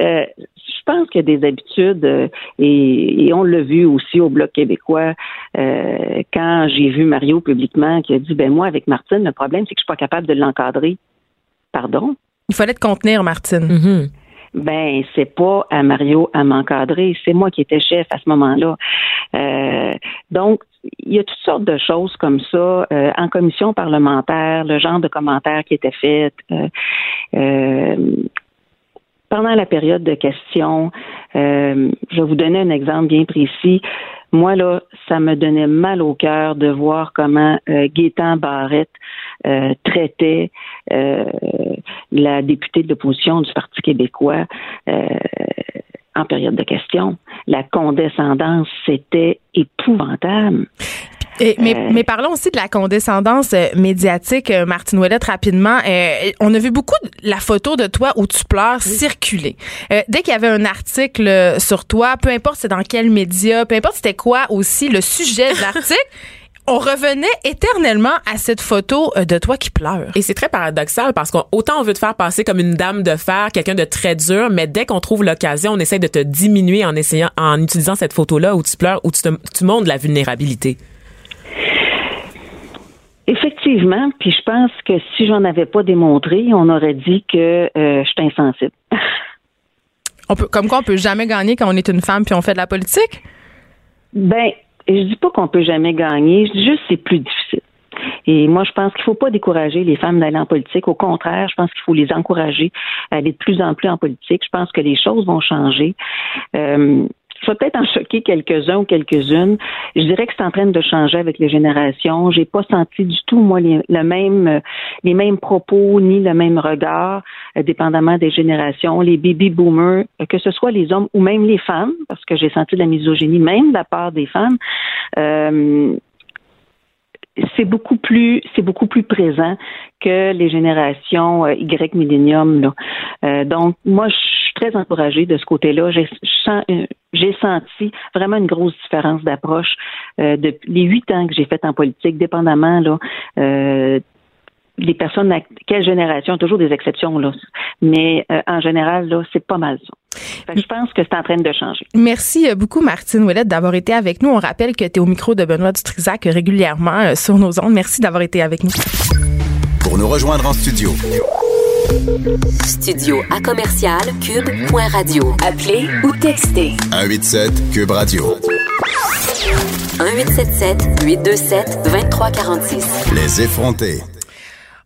euh, je pense qu'il y a des habitudes, euh, et, et on l'a vu aussi au Bloc québécois, euh, quand j'ai vu Mario publiquement qui a dit, ben moi, avec Martine, le problème, c'est que je suis pas capable de l'encadrer. Pardon? Il fallait te contenir, Martine. Mhm. Ben, c'est pas à Mario à m'encadrer, c'est moi qui étais chef à ce moment-là. Euh, donc, il y a toutes sortes de choses comme ça euh, en commission parlementaire, le genre de commentaires qui étaient faits. euh, euh, pendant la période de questions, euh, je vais vous donner un exemple bien précis. Moi, là, ça me donnait mal au cœur de voir comment euh, Gaétan Barrette euh, traitait euh, la députée de l'opposition du Parti québécois euh, en période de questions. La condescendance, c'était épouvantable. Et- mais, Euh, mais parlons aussi de la condescendance euh, médiatique, euh, Martine Ouellette, rapidement. Euh, on a vu beaucoup de la photo de toi où tu pleures circuler. Dès qu'il y avait un article sur toi, peu importe c'est dans quel média, peu importe c'était quoi aussi le sujet de l'article, on revenait éternellement à cette photo de toi qui pleure. Et c'est très paradoxal parce qu'autant on veut te faire passer comme une dame de fer, quelqu'un de très dur, mais dès qu'on trouve l'occasion, on essaie de te diminuer en essayant, en utilisant cette photo-là où tu pleures, où tu, te- tu montres la vulnérabilité. Effectivement, puis je pense que si j'en avais pas démontré, on aurait dit que euh, je suis insensible. On peut, comme quoi on peut jamais gagner quand on est une femme puis on fait de la politique? Ben, je dis pas qu'on peut jamais gagner, je dis juste c'est plus difficile. Et moi, je pense qu'il faut pas décourager les femmes d'aller en politique. Au contraire, je pense qu'il faut les encourager à aller de plus en plus en politique. Je pense que les choses vont changer. Euh, je vais peut-être en choquer quelques-uns ou quelques-unes. Je dirais que c'est en train de changer avec les générations. J'ai pas senti du tout, moi, les, le même, euh, les mêmes propos ni le même regard, euh, dépendamment des générations. Les baby boomers, euh, que ce soit les hommes ou même les femmes, parce que j'ai senti de la misogynie même de la part des femmes. C'est beaucoup plus c'est beaucoup plus présent que les générations euh, Y millénium là. Euh, donc moi je suis très encouragée de ce côté-là. J'ai j'ai senti vraiment une grosse différence d'approche euh, depuis les huit ans que j'ai fait en politique, dépendamment là. Euh, les personnes à quelle génération, toujours des exceptions là, mais euh, en général là, c'est pas mal ça. Fait je pense que c'est en train de changer. Merci euh, beaucoup, Martine Ouellette, d'avoir été avec nous. On rappelle que tu es au micro de Benoît Dutrisac régulièrement euh, sur nos ondes. Merci d'avoir été avec nous. Pour nous rejoindre en studio, Studio à commercial cube.radio. Appelez ou textez 187 Cube Radio. 1877 827 2346. Les effrontés.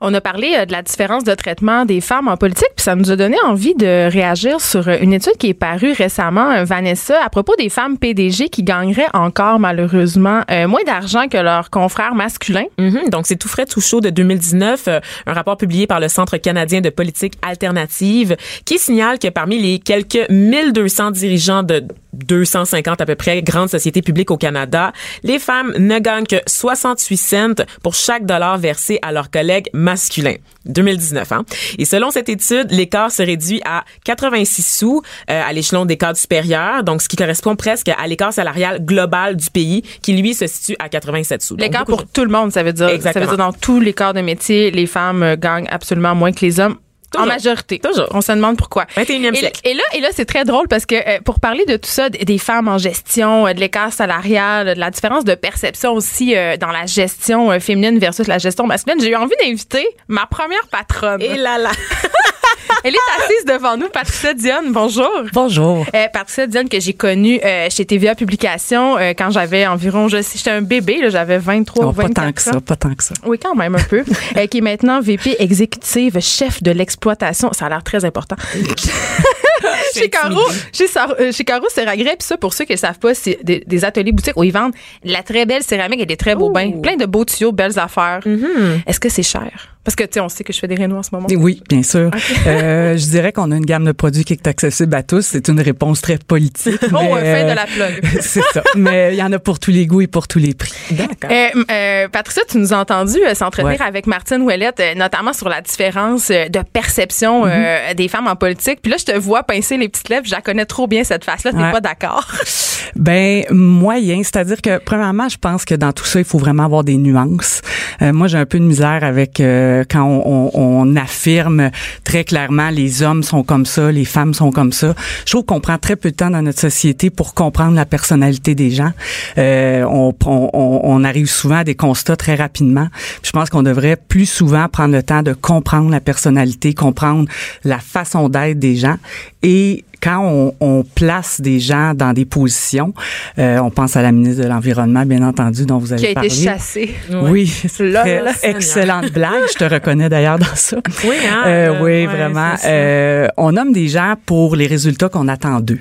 On a parlé euh, de la différence de traitement des femmes en politique, puis ça nous a donné envie de réagir sur euh, une étude qui est parue récemment, euh, Vanessa, à propos des femmes PDG qui gagneraient encore malheureusement moins d'argent que leurs confrères masculins. Mhm. Donc, c'est tout frais, tout chaud de 2019, euh, un rapport publié par le Centre canadien de politique alternative qui signale que parmi les quelques 1200 dirigeants de 250 à peu près grandes sociétés publiques au Canada, les femmes ne gagnent que 68 cents pour chaque dollar versé à leurs collègues masculins. 2019, hein? Et selon cette étude, l'écart se réduit à 86 sous euh, à l'échelon des cadres supérieurs, donc ce qui correspond presque à l'écart salarial global du pays, qui lui se situe à 87 sous. L'écart pour tout le monde, ça veut dire. Exactement. Ça veut dire dans tous les corps de métier, les femmes euh, gagnent absolument moins que les hommes. Toujours. En majorité. Toujours. On se demande pourquoi. 21e Et, siècle. et là, et là, c'est très drôle parce que euh, pour parler de tout ça, des femmes en gestion, euh, de l'écart salarial, de la différence de perception aussi euh, dans la gestion féminine versus la gestion masculine, j'ai eu envie d'inviter ma première patronne. Et là là. Elle est assise devant nous, Patricia Dionne. Bonjour. Bonjour. Euh, Patricia Dionne que j'ai connue euh, chez TVA Publications euh, quand j'avais environ, je sais, j'étais un bébé, là, j'avais 23 ou Non, 24 pas tant que ans. ça, pas tant que ça. Oui, quand même un peu. Qui est maintenant VP exécutive, chef de l'exploitation. Ça a l'air très important. chez Caro, chez, chez Caro puis ça, pour ceux qui ne savent pas, c'est des, des ateliers boutiques où ils vendent de la très belle céramique et des très beaux bains. Plein de beaux tuyaux, belles affaires. Est-ce que c'est cher? Parce que, tu sais, on sait que je fais des rénaux en ce moment. Oui, bien sûr. Euh, je dirais qu'on a une gamme de produits qui est accessible à tous. C'est une réponse très politique. Oh, mais, euh, fin de euh, la plug. c'est ça. Mais il y en a pour tous les goûts et pour tous les prix. D'accord. Euh, euh, Patricia, tu nous as entendu euh, s'entretenir Ouais. avec Martine Ouellette, euh, notamment sur la différence euh, de perception Mm-hmm. euh, des femmes en politique. Puis là, je te vois pincer les petites lèvres. Je la connais trop bien, cette face-là. T'es Ouais. pas d'accord? Ben moyen, c'est-à-dire que premièrement, je pense que dans tout ça, il faut vraiment avoir des nuances. Euh, moi, j'ai un peu de misère avec euh, quand on, on- on affirme très clairement les hommes sont comme ça, les femmes sont comme ça. Je trouve qu'on prend très peu de temps dans notre société pour comprendre la personnalité des gens. Euh, on- on arrive souvent à des constats très rapidement. Je pense qu'on devrait plus souvent prendre le temps de comprendre la personnalité, comprendre la façon d'être des gens et quand on, on place des gens dans des positions, euh, on pense à la ministre de l'Environnement, bien entendu, dont vous avez Qui a été parlé. chassée. Oui, très excellente blague. Je te reconnais d'ailleurs dans ça. Oui, hein, Euh, oui, ouais, vraiment. Euh, on nomme des gens pour les résultats qu'on attend d'eux.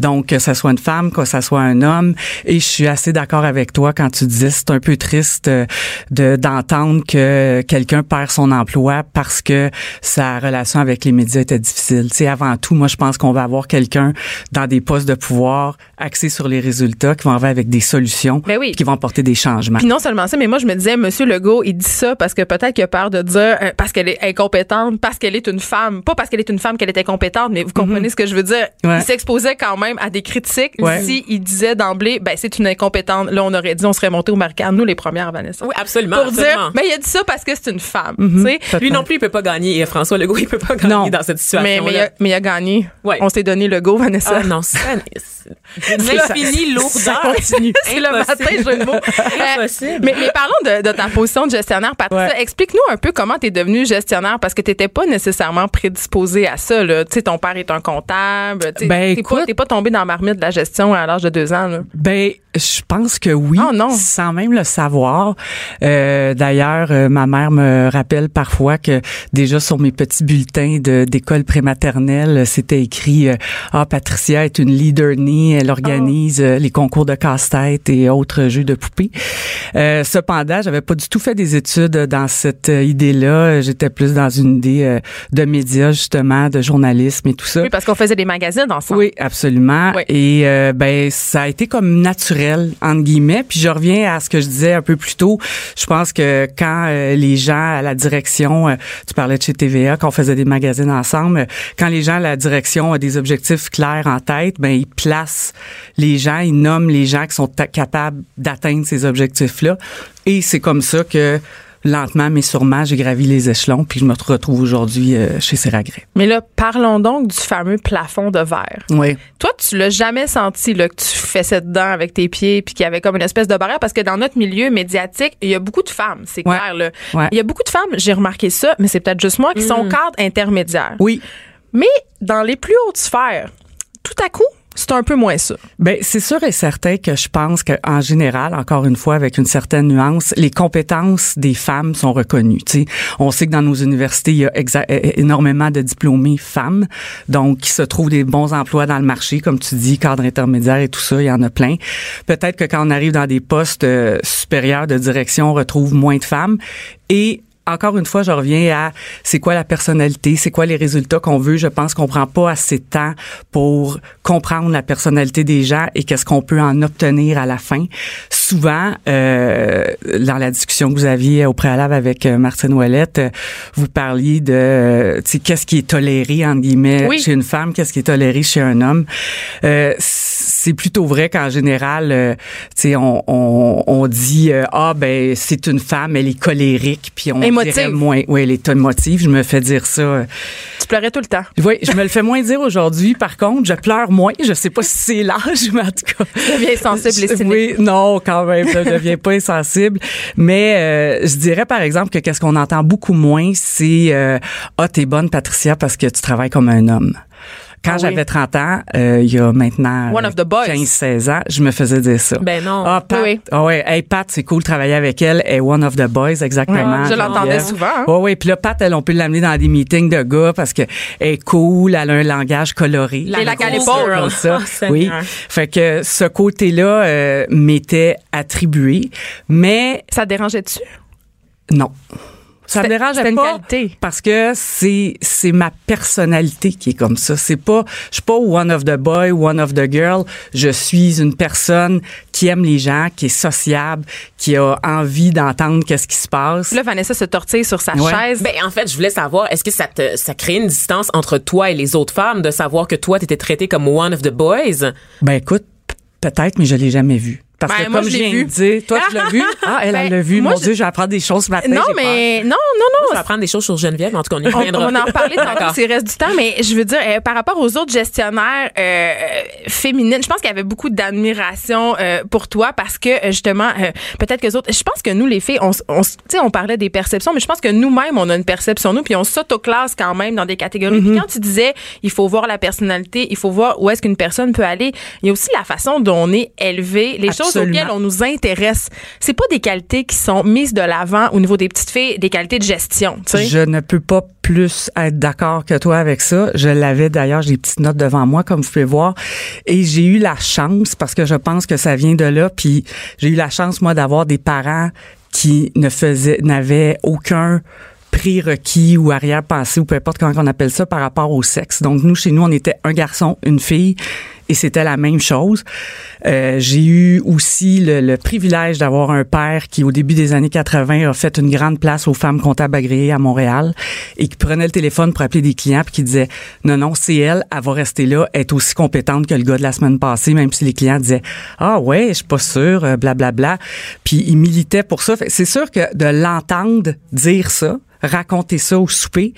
Donc, que ça soit une femme, que ça soit un homme. Et je suis assez d'accord avec toi quand tu disais c'est un peu triste euh, de d'entendre que quelqu'un perd son emploi parce que sa relation avec les médias était difficile. Tu sais, avant tout, moi, je pense qu'on va avoir quelqu'un dans des postes de pouvoir axés sur les résultats qui vont arriver avec des solutions, Ben oui. qui vont apporter des changements. Puis non seulement ça, mais moi, je me disais, Monsieur Legault, il dit ça parce que peut-être qu'il a peur de dire, euh, parce qu'elle est incompétente, parce qu'elle est une femme. Pas parce qu'elle est une femme qu'elle est incompétente, mais vous comprenez ce que je veux dire. Mhm. Ouais. Il s'exposait quand même à des critiques. Ouais. Si il disait d'emblée, ben, c'est une incompétente, là, on aurait dit, on serait monté au marquage, nous, les premières, Vanessa. Oui, absolument. Pour absolument. dire, mais il a dit ça parce que c'est une femme. Mhm. tu sais. Lui non plus, il peut pas gagner. Et François Legault, il peut pas gagner Non. dans cette situation. Mais, mais, il a, mais il a gagné. Ouais. On s'est donné le go, Vanessa. Ah non, c'est c'est infinie lourdeur. Ça continue. C'est le matin, jeu de mots. Euh, Impossible. Mais, mais parlons de, de ta position de gestionnaire, Patricia. Ouais. Explique-nous un peu comment tu es devenue gestionnaire parce que tu n'étais pas nécessairement prédisposée à ça. Tu sais, ton père est un comptable. Tu sais, Ben, t'es pas, écoute- t'es pas tombé dans la marmite de la gestion à l'âge de deux ans. Là. Ben, je pense que oui, Oh non. sans même le savoir. Euh, D'ailleurs, euh, ma mère me rappelle parfois que déjà sur mes petits bulletins d'école prématernelle, c'était écrit euh, ah Patricia est une leader née, elle organise euh, les concours de casse-tête et autres jeux de poupées. Euh, cependant, j'avais pas du tout fait des études dans cette idée-là. J'étais plus dans une idée de médias justement, de journalisme et tout ça. Oui, parce qu'on faisait des magazines ensemble. Oui, absolument. Oui. Et ben ça a été comme naturel entre guillemets. Puis je reviens à ce que je disais un peu plus tôt. Je pense que quand euh, les gens à la direction, euh, tu parlais de chez TVA, quand on faisait des magazines ensemble, euh, quand les gens à la direction ont des objectifs clairs en tête, ben ils placent les gens, ils nomment les gens qui sont capables d'atteindre ces objectifs-là. Et c'est comme ça que lentement mais sûrement, j'ai gravi les échelons, puis je me retrouve aujourd'hui euh, chez Seragret. Mais là, parlons donc du fameux plafond de verre. Oui. Toi, tu l'as jamais senti là, que tu fessais dedans avec tes pieds puis qu'il y avait comme une espèce de barrière parce que dans notre milieu médiatique, il y a beaucoup de femmes, c'est Ouais. clair. Là. Ouais. Il y a beaucoup de femmes, j'ai remarqué ça, mais c'est peut-être juste moi, qui sont cadres intermédiaires. Oui. Mais dans les plus hautes sphères, tout à coup, c'est un peu moins ça. Ben c'est sûr et certain que je pense qu'en général, encore une fois, avec une certaine nuance, les compétences des femmes sont reconnues. Tu sais, on sait que dans nos universités, il y a énormément de diplômés femmes, donc qui se trouvent des bons emplois dans le marché, comme tu dis, cadre intermédiaire et tout ça, il y en a plein. Peut-être que quand on arrive dans des postes euh, supérieurs de direction, on retrouve moins de femmes et encore une fois, je reviens à c'est quoi la personnalité, c'est quoi les résultats qu'on veut. Je pense qu'on prend pas assez de temps pour comprendre la personnalité des gens et qu'est-ce qu'on peut en obtenir à la fin. Souvent, euh, dans la discussion que vous aviez au préalable avec euh, Martine Ouellette, euh, vous parliez de euh, qu'est-ce qui est toléré entre guillemets Oui. chez une femme, qu'est-ce qui est toléré chez un homme. Euh, c'est plutôt vrai qu'en général, euh, tu sais, on, on, on dit euh, ah ben c'est une femme, elle est colérique, puis on Émotive. dirait moins, oui, elle est émotive. Je me fais dire ça. Tu pleurais tout le temps. oui, je me le fais moins dire aujourd'hui. Par contre, je pleure moins. Je sais pas si c'est l'âge, mais en tout cas. Deviens sensible et cynique. Oui, non, quand même, je ne deviens pas insensible. Mais euh, je dirais par exemple que qu'est-ce qu'on entend beaucoup moins, c'est euh, ah t'es bonne Patricia parce que tu travailles comme un homme. Quand Ah oui. j'avais 30 ans, euh, il y a maintenant One of the boys. 15-16 ans, je me faisais dire ça. Ben non. Ah, Pat, Oui, oui. ah ouais, hey, Pat, c'est cool de travailler avec elle. Elle est one of the boys, exactement. Je l'entendais Geneviève. souvent, hein. Ouais, ouais. Puis là, Pat, elle, on peut l'amener dans des meetings de gars parce que elle est cool, elle a un langage coloré. L'épaule. girl, ça. Oh, Seigneur. oui. Fait que ce côté-là euh, m'était attribué, mais Ça te dérangeait-tu? non. Ça me une pas qualité. parce que c'est c'est ma personnalité qui est comme ça. C'est pas je suis pas one of the boy, one of the girl. Je suis une personne qui aime les gens, qui est sociable, qui a envie d'entendre qu'est-ce qui se passe. Là, Vanessa se tortille sur sa Ouais. chaise. Ben, en fait, je voulais savoir, est-ce que ça te, ça crée une distance entre toi et les autres femmes de savoir que toi, t'étais traitée comme one of the boys? Ben écoute, peut-être, mais je l'ai jamais vu. Parce Ben, que moi, comme je viens de dire, toi tu l'as vu? Ah, elle, elle Ben, l'a vu. moi, Mon je- Dieu, j'apprends des choses ce matin. non, j'ai peur. mais non, non, Je non. vais apprendre des choses sur Geneviève, mais en tout cas, on y reviendra. on en parler tantôt s'il reste du temps, mais je veux dire, euh, par rapport aux autres gestionnaires euh, féminines, je pense qu'il y avait beaucoup d'admiration euh, pour toi parce que, euh, justement, euh, peut-être que les autres, je pense que nous, les filles, on, on, tu sais, on parlait des perceptions, mais je pense que nous-mêmes, on a une perception, nous, puis on s'autoclasse quand même dans des catégories. Puis quand tu disais, il faut voir la personnalité, il faut voir où est-ce qu'une personne peut aller, il y a aussi la façon dont on est élevé, les choses Absolument. auxquelles on nous intéresse. C'est pas des qualités qui sont mises de l'avant au niveau des petites filles, des qualités de gestion. Je ne peux pas plus être d'accord que toi avec ça. Je l'avais d'ailleurs, j'ai des petites notes devant moi, comme vous pouvez voir. Et j'ai eu la chance, parce que je pense que ça vient de là, puis j'ai eu la chance, moi, d'avoir des parents qui ne faisaient, n'avaient aucun prérequis ou arrière-pensée ou peu importe comment on appelle ça par rapport au sexe. Donc nous chez nous on était un garçon, une fille et c'était la même chose. Euh, j'ai eu aussi le, le privilège d'avoir un père qui au début des années 80 a fait une grande place aux femmes comptables agréées à Montréal et qui prenait le téléphone pour appeler des clients puis qui disait non non c'est elle, elle va rester là, est aussi compétente que le gars de la semaine passée même si les clients disaient ah ouais je suis pas sûr euh, blablabla puis il militait pour ça. C'est sûr que de l'entendre dire ça raconter ça au souper.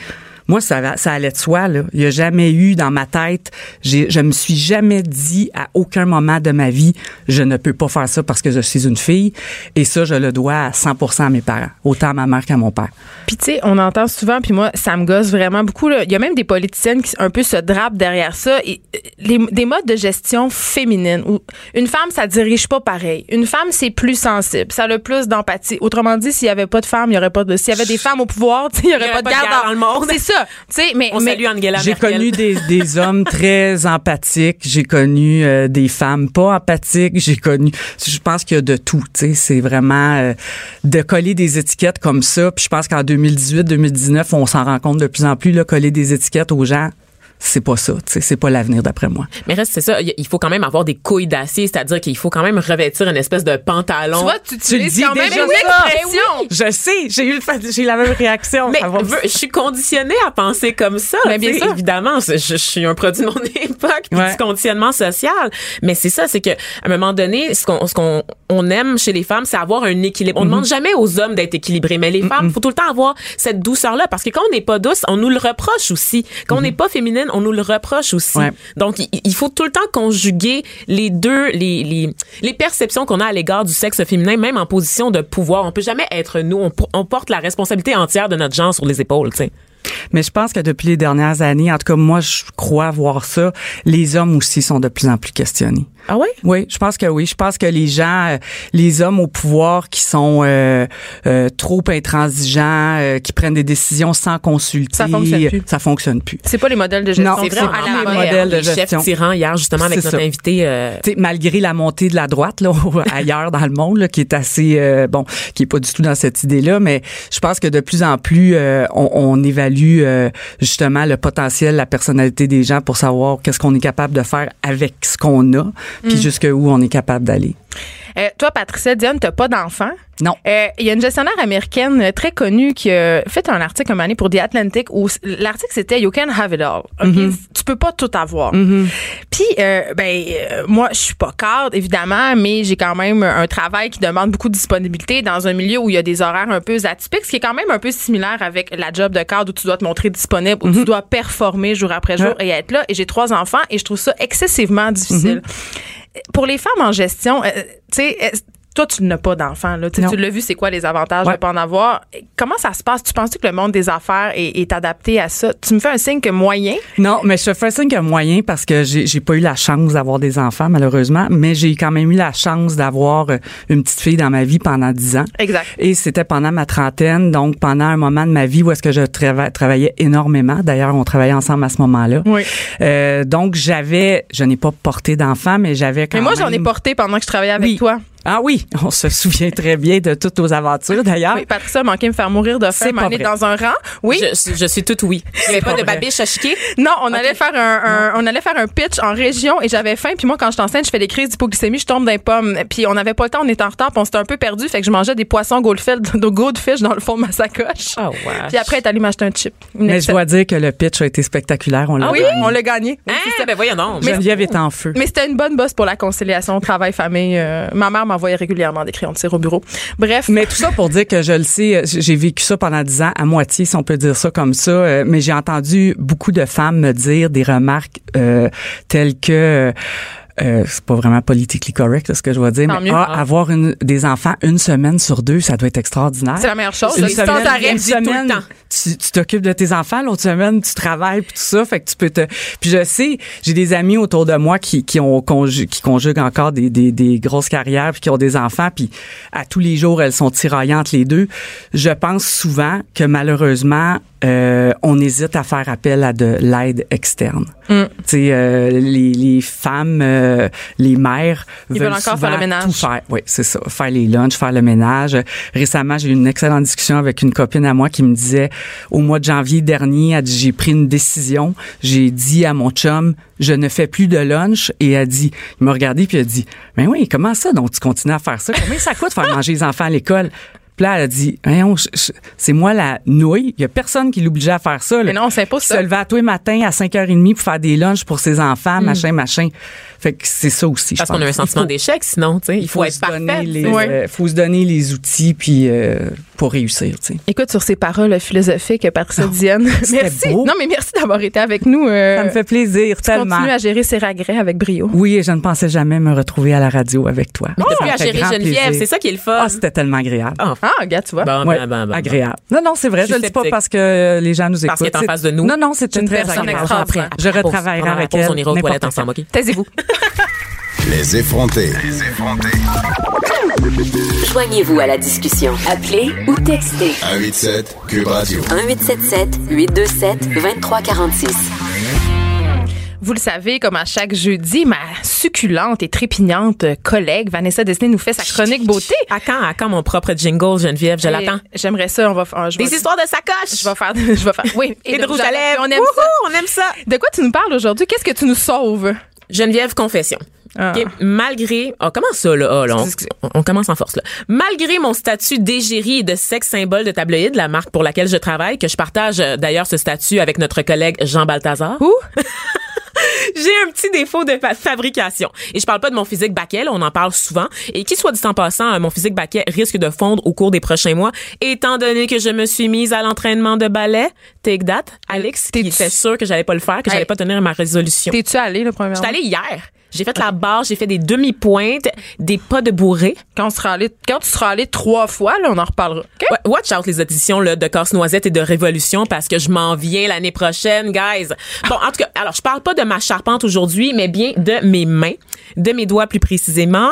Moi, ça, ça allait de soi. Là. Il n'y a jamais eu dans ma tête, j'ai, je me suis jamais dit à aucun moment de ma vie, je ne peux pas faire ça parce que je suis une fille. Et ça, je le dois à 100% à mes parents, autant à ma mère qu'à mon père. Puis tu sais, on entend souvent, puis moi, ça me gosse vraiment beaucoup. là. Il y a même des politiciennes qui un peu se drapent derrière ça. Et, euh, les- des modes de gestion féminine où une femme, ça dirige pas pareil. Une femme, c'est plus sensible, ça a plus d'empathie. Autrement dit, s'il y avait pas de femmes, il y aurait pas de. S'il y avait des femmes au pouvoir, tu sais, il y aurait pas de garde dans le monde. C'est ça. Tu sais, mais On mais- salue Angela J'ai connu des, des hommes très empathiques. J'ai connu euh, des femmes pas empathiques. J'ai connu. Je pense qu'il y a de tout. Tu sais, c'est vraiment euh, de coller des étiquettes comme ça. Puis je pense qu'en 2018, 2019, on s'en rend compte de plus en plus. Là, coller des étiquettes aux gens, c'est pas ça. tu sais, C'est pas l'avenir d'après moi. Mais reste, c'est ça. Il faut quand même avoir des couilles d'acier, c'est-à-dire qu'il faut quand même revêtir une espèce de pantalon. Tu vois, tu Tu dis quand même déjà une expression. Je sais, j'ai eu le- j'ai eu la même réaction. Mais je suis conditionnée à penser comme ça. Mais bien sûr. Évidemment, je, je suis un produit de mon époque, puis Ouais. du conditionnement social. Mais c'est ça, c'est que à un moment donné, ce qu'on ce qu'on on aime chez les femmes, c'est avoir un équilibre. On Mhm. demande jamais aux hommes d'être équilibrés, mais les femmes, faut tout le temps avoir cette douceur-là, parce que quand on n'est pas douce, on nous le reproche aussi. Quand on n'est pas féminine, on nous le reproche aussi. Ouais. Donc, il, il faut tout le temps conjuguer les deux, les, les, les perceptions qu'on a à l'égard du sexe féminin, même en position de pouvoir. On peut jamais être nous. On, por- on porte la responsabilité entière de notre genre sur les épaules, tu sais. Mais je pense que depuis les dernières années, en tout cas, moi, je crois voir ça. Les hommes aussi sont de plus en plus questionnés. Ah ouais? Oui, je pense que oui. Je pense que les gens, euh, les hommes au pouvoir qui sont euh, euh, trop intransigeants, euh, qui prennent des décisions sans consulter, Ça fonctionne plus. ça fonctionne plus. C'est pas les modèles de gestion Non, c'est la les modèles de les gestion. tyrans hier justement avec notre ça. invité. euh, malgré la montée de la droite là, ailleurs dans le monde, là, qui est assez euh, bon, qui est pas du tout dans cette idée-là, mais je pense que de plus en plus, euh, on, on évalue euh, justement le potentiel, la personnalité des gens pour savoir qu'est-ce qu'on est capable de faire avec ce qu'on a, puis Mm. jusqu'où on est capable d'aller. Euh, toi, Patricia Diane, t'as pas d'enfant? Non. Euh, Il y a une gestionnaire américaine euh, très connue qui a fait un article un donné pour The Atlantic où l'article c'était You can have it all. OK? Mm-hmm. Tu peux pas tout avoir. Puis, euh, ben, euh, moi, je suis pas cadre, évidemment, mais j'ai quand même un travail qui demande beaucoup de disponibilité dans un milieu où il y a des horaires un peu atypiques, ce qui est quand même un peu similaire avec la job de cadre où tu dois te montrer disponible, où tu dois performer jour après jour et être là. Et j'ai trois enfants et je trouve ça excessivement difficile. Pour les femmes en gestion, euh, tu sais, toi, tu n'as pas d'enfant. Là. Tu tu l'as vu, c'est quoi les avantages Ouais. de pas en avoir? Comment ça se passe? Tu penses que le monde des affaires est, est adapté à ça? Tu me fais un signe que moyen? Non, mais je te fais un signe que moyen parce que j'ai j'ai pas eu la chance d'avoir des enfants malheureusement, mais j'ai quand même eu la chance d'avoir euh, une petite fille dans ma vie pendant dix ans. Exact. Et c'était pendant ma trentaine, donc pendant un moment de ma vie où est-ce que je trava- travaillais énormément. D'ailleurs, on travaillait ensemble à ce moment-là. Oui. Euh, donc j'avais, je n'ai pas porté d'enfant, mais j'avais quand Mais moi, j'en ai porté pendant que je travaillais avec Oui. toi. Ah oui, on se souvient très bien de toutes nos aventures d'ailleurs. Oui, Patricia a manqué de me faire mourir de faim. Vrai. dans un rang. Oui. je, je suis toute oui. Il y avait pas, pas de babiche à chiquer. Non, on allait faire un, un- on allait faire un pitch en région et j'avais faim. Puis moi, quand je suis enceinte, je fais des crises d'hypoglycémie, je tombe dans les pommes. Puis on n'avait pas le temps, on était en retard, puis on s'était un peu perdu. Fait que je mangeais des poissons goldfish, de goldfish dans le fond de ma sacoche. Ah. Puis après, elle est allée m'acheter un chip. Mais je dois dire que le pitch a été spectaculaire. On l'a Ah oui, gagné. on l'a gagné. Oui, Ah, ben voyons donc. Geneviève est en feu. Mais c'était une bonne bosse pour la conciliation travail-famille. Euh, ma mère régulièrement des au. Bref. Mais tout ça pour dire que je le sais, euh, j'ai vécu ça pendant dix ans, à moitié, si on peut dire ça comme ça. euh, Mais j'ai entendu beaucoup de femmes me dire des remarques euh, telles que euh, c'est pas vraiment politically correct ce que je vais dire, Tant mais mieux. ah, avoir une, des enfants une semaine sur deux, ça doit être extraordinaire. C'est la meilleure chose. Une là, semaine, arrêt. une dit tout le semaine, temps. tu tu t'occupes de tes enfants, l'autre semaine tu travailles puis tout ça, fait que tu peux te. Puis je sais, j'ai des amis autour de moi qui qui ont conju- qui conjuguent encore des, des des grosses carrières puis qui ont des enfants puis à tous les jours elles sont tiraillantes les deux. Je pense souvent que malheureusement euh, on hésite à faire appel à de l'aide externe. Mm. Tu sais, euh, les, les femmes, euh, les mères Ils veulent encore faire le ménage. tout faire. Oui, c'est ça. Faire les lunchs, faire le ménage. Récemment, j'ai eu une excellente discussion avec une copine à moi qui me disait, au mois de janvier dernier, elle dit, j'ai pris une décision. J'ai dit à mon chum, je ne fais plus de lunch. Et elle dit, il m'a regardé puis elle a dit, mais oui, comment ça? Donc, tu continues à faire ça? Combien ça coûte faire manger les enfants à l'école? Puis là, elle a dit, Voyons, je- je- c'est moi la nouille. Il y a personne qui l'obligeait à faire ça. là. Mais non, on s'impose Qui ça. se levait à tous les matins à 5h30 pour faire des lunchs pour ses enfants, machin, machin. Fait que c'est ça aussi, je Parce qu'on a un sentiment Il faut- d'échec, sinon, tu sais. Il faut, être se donner parfait. les, Ouais. euh, faut se donner les outils puis euh, pour réussir, tu sais. Écoute, sur ces paroles philosophiques, Patricia Diane, c'était merci. beau. Non, mais merci d'avoir été avec nous. euh, Ça me fait plaisir, tu tellement. continues à gérer ses regrets avec brio. Oui, et je ne pensais jamais me retrouver à la radio avec toi. Me à gérer Geneviève, plaisir. c'est ça qui est le fun. Ah, c'était tellement agréable. Ah, Ah, regarde, tu vois. bon, Ouais, ben, ben, ben, agréable. Non, non, c'est vrai. Je Je suis le dis pas parce que les gens nous écoutent. Parce qu'elle est en face de nous. Non, non, c'est une une très personne agréable. Je Après retravaillerai avec pause, elle. On ira aux toilettes ensemble, OK? Taisez-vous. Les effrontés. Joignez-vous à la discussion. Appelez ou textez 187 Cube Radio. 1877 827 2346. Vous le savez, comme à chaque jeudi, ma succulente et trépignante collègue Vanessa Desnay nous fait sa chronique beauté. À quand, à quand mon propre jingle, Geneviève? Je l'attends. J'aimerais ça. On va faire. je Des histoires de sacoche! Je vais faire. Je vais faire. Oui. Et de rouge à lèvres. On aime Wouhou, ça. On aime ça. De quoi tu nous parles aujourd'hui? Qu'est-ce que tu nous sauves? Geneviève, confession. Ah. OK, Malgré, oh, comment ça là, Ah, là, on, on- on commence en force là. Malgré mon statut d'égérie et de sexe symbole de tabloïd, la marque pour laquelle je travaille, que je partage euh, d'ailleurs ce statut avec notre collègue Jean Balthazar. Où? J'ai un petit défaut de fa- fabrication. Et je parle pas de mon physique baquet, là, on en parle souvent. Et qui soit dit en passant, euh, mon physique baquet risque de fondre au cours des prochains mois, étant donné que je me suis mise à l'entraînement de ballet. Take that, Alex, qui était sûr que j'allais pas le faire, que Hey. j'allais pas tenir ma résolution. T'es-tu allé le premier J'étais allée hier. J'ai fait la barre, j'ai fait des demi-pointes, des pas de bourré. Quand, on sera allé, quand tu seras allé trois fois, là, on en reparlera. Ouais, Watch out les auditions là, de Casse-Noisette et de Révolution parce que je m'en viens l'année prochaine, guys. Bon, en tout cas, alors je parle pas de ma charpente aujourd'hui, mais bien de mes mains, de mes doigts plus précisément.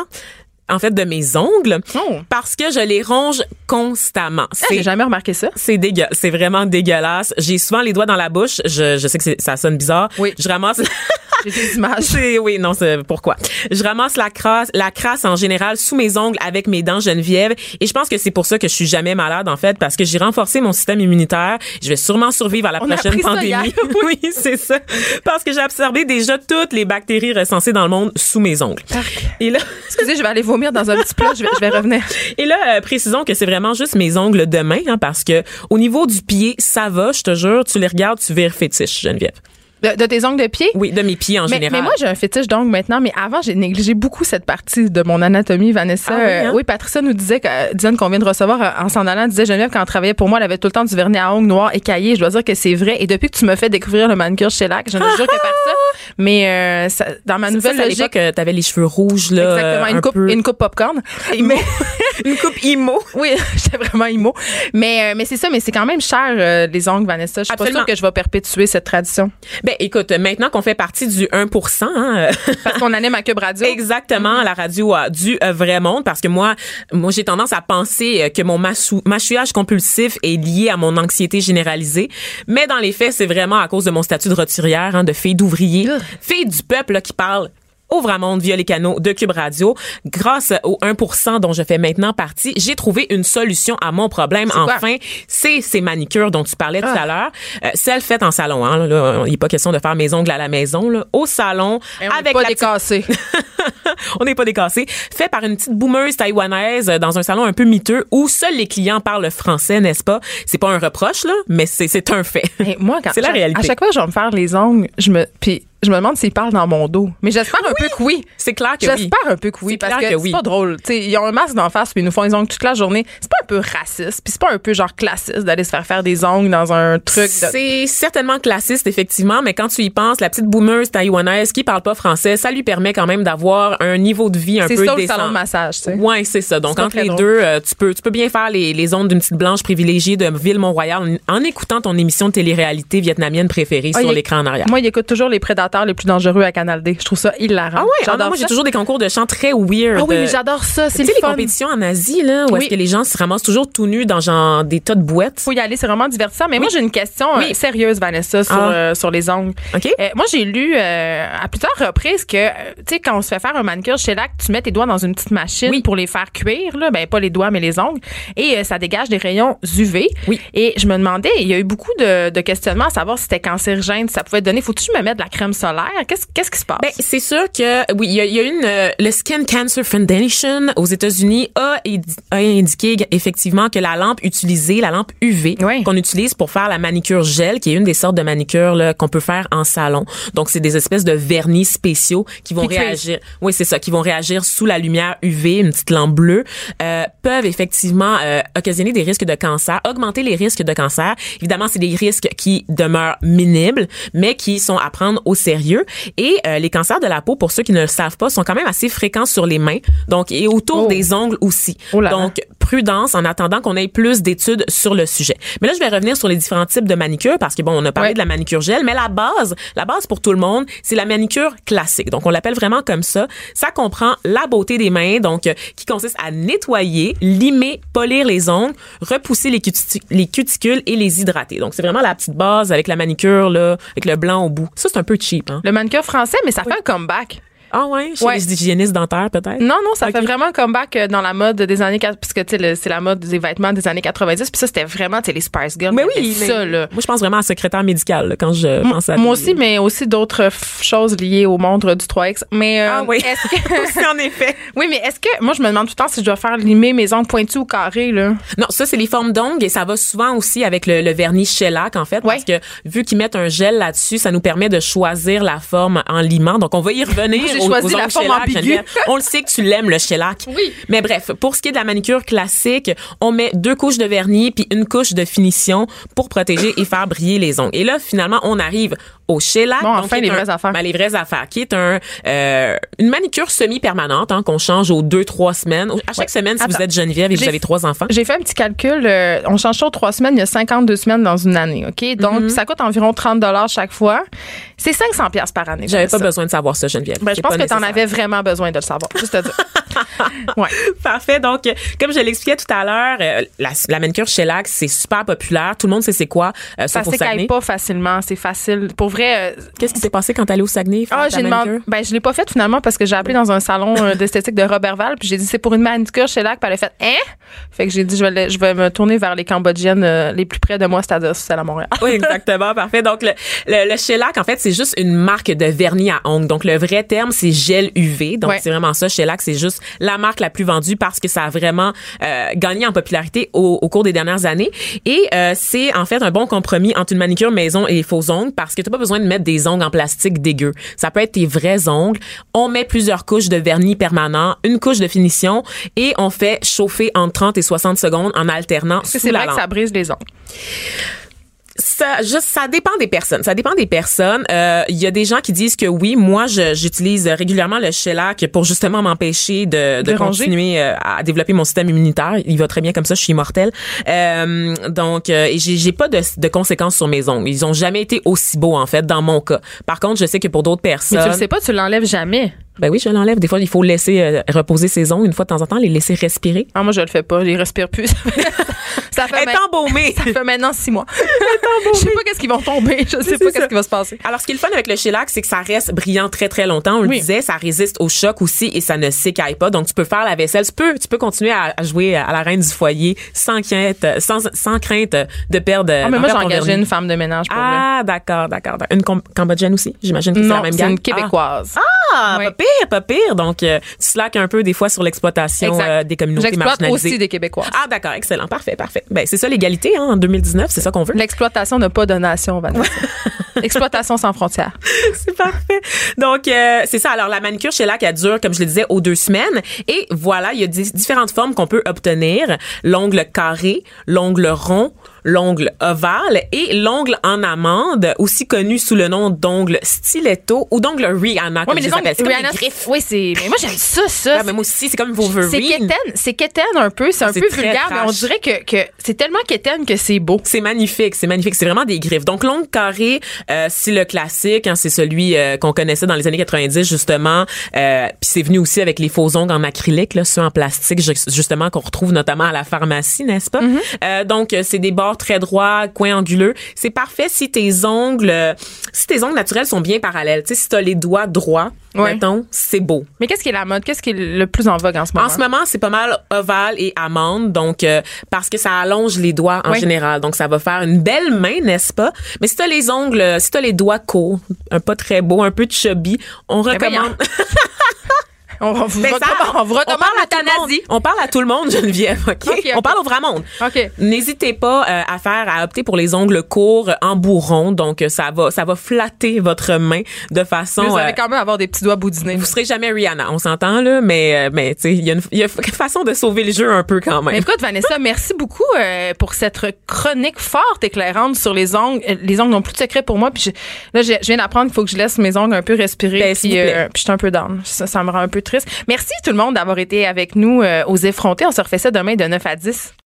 En fait, de mes ongles, Oh. parce que je les ronge constamment. Ah, J'ai jamais remarqué ça. C'est dégueu, c'est vraiment dégueulasse. J'ai souvent les doigts dans la bouche. Je, je sais que ça sonne bizarre. Oui. Je ramasse. J'ai des images. C'est oui, non, c'est pourquoi. Je ramasse la crasse, la crasse en général sous mes ongles avec mes dents Geneviève et je pense que c'est pour ça que je suis jamais malade en fait parce que j'ai renforcé mon système immunitaire. Je vais sûrement survivre à la On prochaine pandémie. oui, c'est ça. Parce que j'ai absorbé déjà toutes les bactéries recensées dans le monde sous mes ongles. Et là Excusez, je vais aller vomir dans un petit plat. Je vais, je vais revenir. et là, euh, précisons que c'est vraiment juste mes ongles de main, hein, parce que au niveau du pied, ça va, je te jure, tu les regardes, tu vires fétiche, Geneviève. De, de tes ongles de pied? Oui, de mes pieds en Mais, général. mais moi, j'ai un fétiche d'ongles maintenant, mais avant, j'ai négligé beaucoup cette partie de mon anatomie, Vanessa. Ah oui, hein? Euh, oui, Patricia nous disait, que, euh, Diane, qu'on vient de recevoir euh, en s'en allant, disait Geneviève, quand elle travaillait pour moi, elle avait tout le temps du vernis à ongles noirs écaillés. Je dois dire que c'est vrai. Et depuis que tu me fais découvrir le manucure chez Lac, je ne jure que par. Mais euh, ça- dans ma Ça, nouvelle c'est à logique, euh, t'avais les cheveux rouges, là. exactement, une un coupe, peu- une coupe popcorn. Imo. une coupe imo. Oui, j'étais vraiment immo. Mais, euh, mais c'est ça, mais c'est quand même cher, euh, les ongles, Vanessa. Je suis pas sûre que je vais perpétuer cette tradition. Ben, écoute, maintenant qu'on fait partie du 1%, hein, Parce qu'on anime à Cube Radio. Exactement, la radio a du euh, vrai monde parce que moi, moi j'ai tendance à penser que mon mâchou- mâchouillage compulsif est lié à mon anxiété généralisée, mais dans les faits, c'est vraiment à cause de mon statut de roturière, hein, de fille d'ouvrier. Fille du peuple là, qui parle au vrai monde via les canaux de Cube Radio. Grâce au 1% dont je fais maintenant partie, j'ai trouvé une solution à mon problème. Enfin, c'est ces manicures dont tu parlais tout Ah. à l'heure. Euh, celles faites en salon. Hein, là, il n'est pas question de faire mes ongles à la maison. Là, au salon, Et on est avec pas la décassé. on n'est pas décassé. Fait par une petite boomeuse taïwanaise euh, dans un salon un peu miteux où seuls les clients parlent français, n'est-ce pas? C'est pas un reproche, là, mais c'est, un fait. Moi, quand C'est la réalité. À chaque fois que je vais me faire les ongles, je me puis je me demande s'ils parlent dans mon dos. Mais j'espère un peu que oui. C'est clair que oui. J'espère un peu que oui C'est parce clair que, que oui. c'est pas drôle. Ils ont un masque d'en face puis ils nous font les ongles toute la journée. C'est pas un peu raciste puis c'est pas un peu genre classiste d'aller se faire faire des ongles dans un truc. De... C'est certainement classiste, effectivement, mais quand tu y penses, la petite boomeuse taïwanaise qui parle pas français, ça lui permet quand même d'avoir un niveau de vie un C'est peu ça le décent. salon de massage, tu sais. Ouais, c'est ça. Donc C'est entre les drôle. deux, euh, tu peux tu peux bien faire les, les ondes d'une petite blanche privilégiée de Ville-Mont-Royal en, en écoutant ton émission de télé-réalité vietnamienne préférée Ah, sur l'écran en arrière. Moi, il écoute toujours les prédateurs les plus dangereux à Canal D. Je trouve ça hilarant. ah ah non, moi j'ai toujours des concours de chant très weird. Ah oui, mais j'adore ça. C'est le les fun. compétitions en Asie, là, où Oui. est-ce que les gens se ramassent toujours tout nus dans genre des tas de boîtes? faut y aller, c'est vraiment divertissant. Mais moi, j'ai une question euh, sérieuse, Vanessa, sur, Ah. euh, sur les ongles. OK. Euh, moi, j'ai lu à plusieurs reprises que, tu sais, quand on se fait faire un manicure chez Lac, tu mets tes doigts dans une petite machine pour les faire cuire, là. Ben, pas les doigts, mais les ongles. Et ça dégage des rayons UV. Oui. Et je me demandais, il y a eu beaucoup de, de questionnements à savoir si c'était cancérigène, si ça pouvait donner. Faut-tu me mettre de la crème solaire? Qu'est-ce qu'est-ce qui se passe? Ben, c'est sûr que, oui, il y a, y a une, euh, le Skin Cancer Foundation aux États-Unis a, a indiqué effectivement que la lampe utilisée, la lampe UV, Oui. qu'on utilise pour faire la manicure gel, qui est une des sortes de manicure là, qu'on peut faire en salon. Donc, c'est des espèces de vernis spéciaux qui vont réagir. Oui, c'est ça, qui vont réagir sous la lumière UV, une petite lampe bleue, euh, peuvent effectivement euh, occasionner des risques de cancer, augmenter les risques de cancer. Évidemment, c'est des risques qui demeurent minimes, mais qui sont à prendre au sérieux. Et euh, les cancers de la peau, pour ceux qui ne le savent pas, sont quand même assez fréquents sur les mains, donc et autour Oh. des ongles aussi. Oh là donc prudence en attendant qu'on ait plus d'études sur le sujet. Mais là, je vais revenir sur les différents types de manicure parce que bon, on a parlé Ouais. de la manicure gel, mais la base, la base pour tout le monde, c'est la manicure classique. Donc on l'appelle vraiment comme ça. Ça comprend la beauté des mains, donc euh, qui consiste à nettoyer, limer, polir les ongles, repousser les, cuti- les cuticules et les hydrater. Donc c'est vraiment la petite base avec la manicure là, avec le blanc au bout. Ça c'est un peu cheap cheap. Hein? Le manucure français, mais ça fait un comeback. Ah ouais, chez Ouais. les hygiénistes dentaires peut-être? Non, non, ça fait vraiment un comeback euh, dans la mode des années 80, parce que tu sais, c'est la mode des vêtements des années 90. Puis ça, c'était vraiment, tu sais, les Spice Girls. Mais oui, mais ça, là. moi je pense vraiment à secrétaire médical là, quand je pense à Moi aussi, mais aussi d'autres choses liées au monde du 3X. Mais euh, Ah oui. est-ce que Aussi, en effet. oui, mais est-ce que moi je me demande tout le temps si je dois faire limer mes ongles pointus ou carrés là. Non, ça c'est les formes d'ongles et ça va souvent aussi avec le, le vernis shellac en fait Ouais. parce que vu qu'ils mettent un gel là-dessus, ça nous permet de choisir la forme en limant. Donc on va y revenir choisi la forme ambiguë. On le sait que tu l'aimes le shellac. Oui. Mais bref, pour ce qui est de la manicure classique, on met deux couches de vernis puis une couche de finition pour protéger et faire briller les ongles. Et là finalement, on arrive au shellac. Bon, enfin, les un- vraies affaires. ben, les vraies affaires, qui est un euh, une manicure semi-permanente hein, qu'on change aux deux trois semaines. À chaque Ouais. semaine, si vous êtes Geneviève et que vous avez trois enfants. J'ai fait un petit calcul. euh, on change ça aux trois semaines. Il y a 52 semaines dans une année. OK? Donc, Mhm. ça coûte environ 30 chaque fois. C'est 500 pièces par année. J'avais pas ça. besoin de savoir ça, Geneviève. Ben, je pense que tu en avais vraiment besoin de le savoir. Juste à dire. ouais. Parfait. Donc, comme je l'expliquais tout à l'heure, euh, la, la manicure shellac, c'est super populaire. Tout le monde sait c'est quoi. Euh, Ça s'écaille pas facilement. C'est facile. Pour vrai, euh, Qu'est-ce qui s'est passé quand t'allais au Saguenay? Ah, j'ai demandé. Ben, je l'ai pas fait finalement parce que j'ai appelé dans un salon euh, d'esthétique de Robertval puis j'ai dit c'est pour une manicure chez Lac puis elle a fait hein? Fait que j'ai dit je vais je vais me tourner vers les Cambodgiennes les plus près de moi, c'est-à-dire celle à Montréal. Oui, exactement, parfait. Donc, le, le, le shellac, en fait, c'est juste une marque de vernis à ongles. Donc, le vrai terme, c'est gel UV. Donc, Ouais. c'est vraiment ça. Shellac, c'est juste la marque la plus vendue parce que ça a vraiment euh, gagné en popularité au, au cours des dernières années. Et euh, c'est, en fait, un bon compromis entre une manicure maison et les faux ongles parce que t'as pas besoin de mettre des ongles en plastique dégueu. Ça peut être tes vrais ongles. On met plusieurs couches de vernis permanent, une couche de finition et on fait chauffer entre 30 et 60 secondes en alternant que c'est vrai que ça brise les ongles. Ça, juste, ça dépend des personnes. Ça dépend des personnes. Euh, Il y a des gens qui disent que oui, moi, je- j'utilise régulièrement le shellac pour justement m'empêcher de, de, continuer euh, à développer mon système immunitaire. Il va très bien comme ça. Je suis immortelle. Euh, donc, euh, j'ai pas de, de conséquences sur mes ongles. Ils ont jamais été aussi beaux en fait dans mon cas. Par contre, je sais que pour d'autres Mais personnes, tu le sais pas, tu l'enlèves jamais. Ben oui, je l'enlève. Des fois, il faut laisser euh, reposer ses ongles une fois de temps en temps, les laisser respirer. Ah, moi je le fais pas, je respire plus. ça fait Être ma- embaumé. ça fait maintenant six mois. je sais pas qu'est-ce qui va tomber, je sais pas qu'est-ce qui va se passer. Alors, ce qui est le fun avec le shellac, c'est que ça reste brillant très, très longtemps. On le disait, ça résiste au choc aussi et ça ne s'écaille pas. Donc, tu peux faire la vaisselle. Tu peux, tu peux continuer à, à jouer à la reine du foyer sans crainte, sans, sans crainte de perdre. Ah, mais moi j'ai engagé une femme de ménage pour Ah, d'accord, d'accord. Une Cambodgienne aussi? J'imagine que c'est la même gang. une québécoise. Ah, Oui. Pas pire, pas pire. Donc, euh, tu slackes un peu des fois sur l'exploitation euh, des communautés marginalisées. aussi des Québécois. Ah, d'accord, excellent, parfait, parfait. Ben, c'est ça l'égalité hein, en 2019, c'est ça qu'on veut. L'exploitation n'a pas de nation, Vanessa. Exploitation sans frontières. C'est parfait. Donc, euh, c'est ça. Alors, la manicure chez Lac, elle dure, comme je le disais, aux deux semaines. Et voilà, il y a di- différentes formes qu'on peut obtenir. L'ongle carré, l'ongle rond, l'ongle ovale et l'ongle en amande, aussi connu sous le nom d'ongle stiletto ou d'ongle Rihanna, Oui, comme mais je les ongles, C'est comme Rihanna. Oui, c'est. Mais moi, j'aime ça, ça. Ah, mais moi aussi, c'est comme c'est Wolverine. quétaine, c'est quétaine un peu, c'est un C'est peu vulgaire, mais on dirait que, que c'est tellement quétaine que c'est beau. C'est magnifique, c'est magnifique. C'est vraiment des griffes. Donc, l'ongle carré, euh, c'est le classique. Hein, c'est celui euh, qu'on connaissait dans les années 90, justement. Euh, Puis c'est venu aussi avec les faux ongles en acrylique, là, ceux en plastique, ju- justement, qu'on retrouve notamment à la pharmacie, n'est-ce pas? Euh, donc, euh, c'est des bords très droits, coins anguleux. C'est parfait si tes ongles, si tes ongles naturels sont bien parallèles. Tu sais, si t'as les doigts droits, Ouais. mettons, c'est beau. Mais qu'est-ce qui est la mode? Qu'est-ce qui est le plus en vogue en ce moment? En ce moment, c'est pas mal ovale et amande, donc euh, parce que ça allonge les doigts en général, donc ça va faire une belle main, n'est-ce pas? Mais si t'as les ongles, si t'as les doigts courts, un pas très beau, un peu chubby, on Ben recommande. on, vous recommande, on vous recommande parle à tout le monde. On parle à tout le monde, Geneviève. ok? Ok, ok. On parle au vrai monde. OK. N'hésitez pas euh, à faire, à opter pour les ongles courts en bourron, donc euh, ça va, ça va flatter votre main de façon. Mais vous euh, allez quand même avoir des petits doigts boudinés. vous serez jamais Rihanna, on s'entend là, mais euh, mais tu sais, il y a une il y a une façon de sauver le jeu un peu quand même. Mais écoute, Vanessa, merci beaucoup euh, pour cette chronique forte éclairante sur les ongles. Euh, Les ongles n'ont plus de secret pour moi. Puis je- là, je, je viens d'apprendre qu'il faut que je laisse mes ongles un peu respirer. Ben, puis, euh, puis je suis un peu down. Ça, ça me rend un peu Merci tout le monde d'avoir été avec nous euh, aux effrontés. On se refait ça demain de 9 à 10.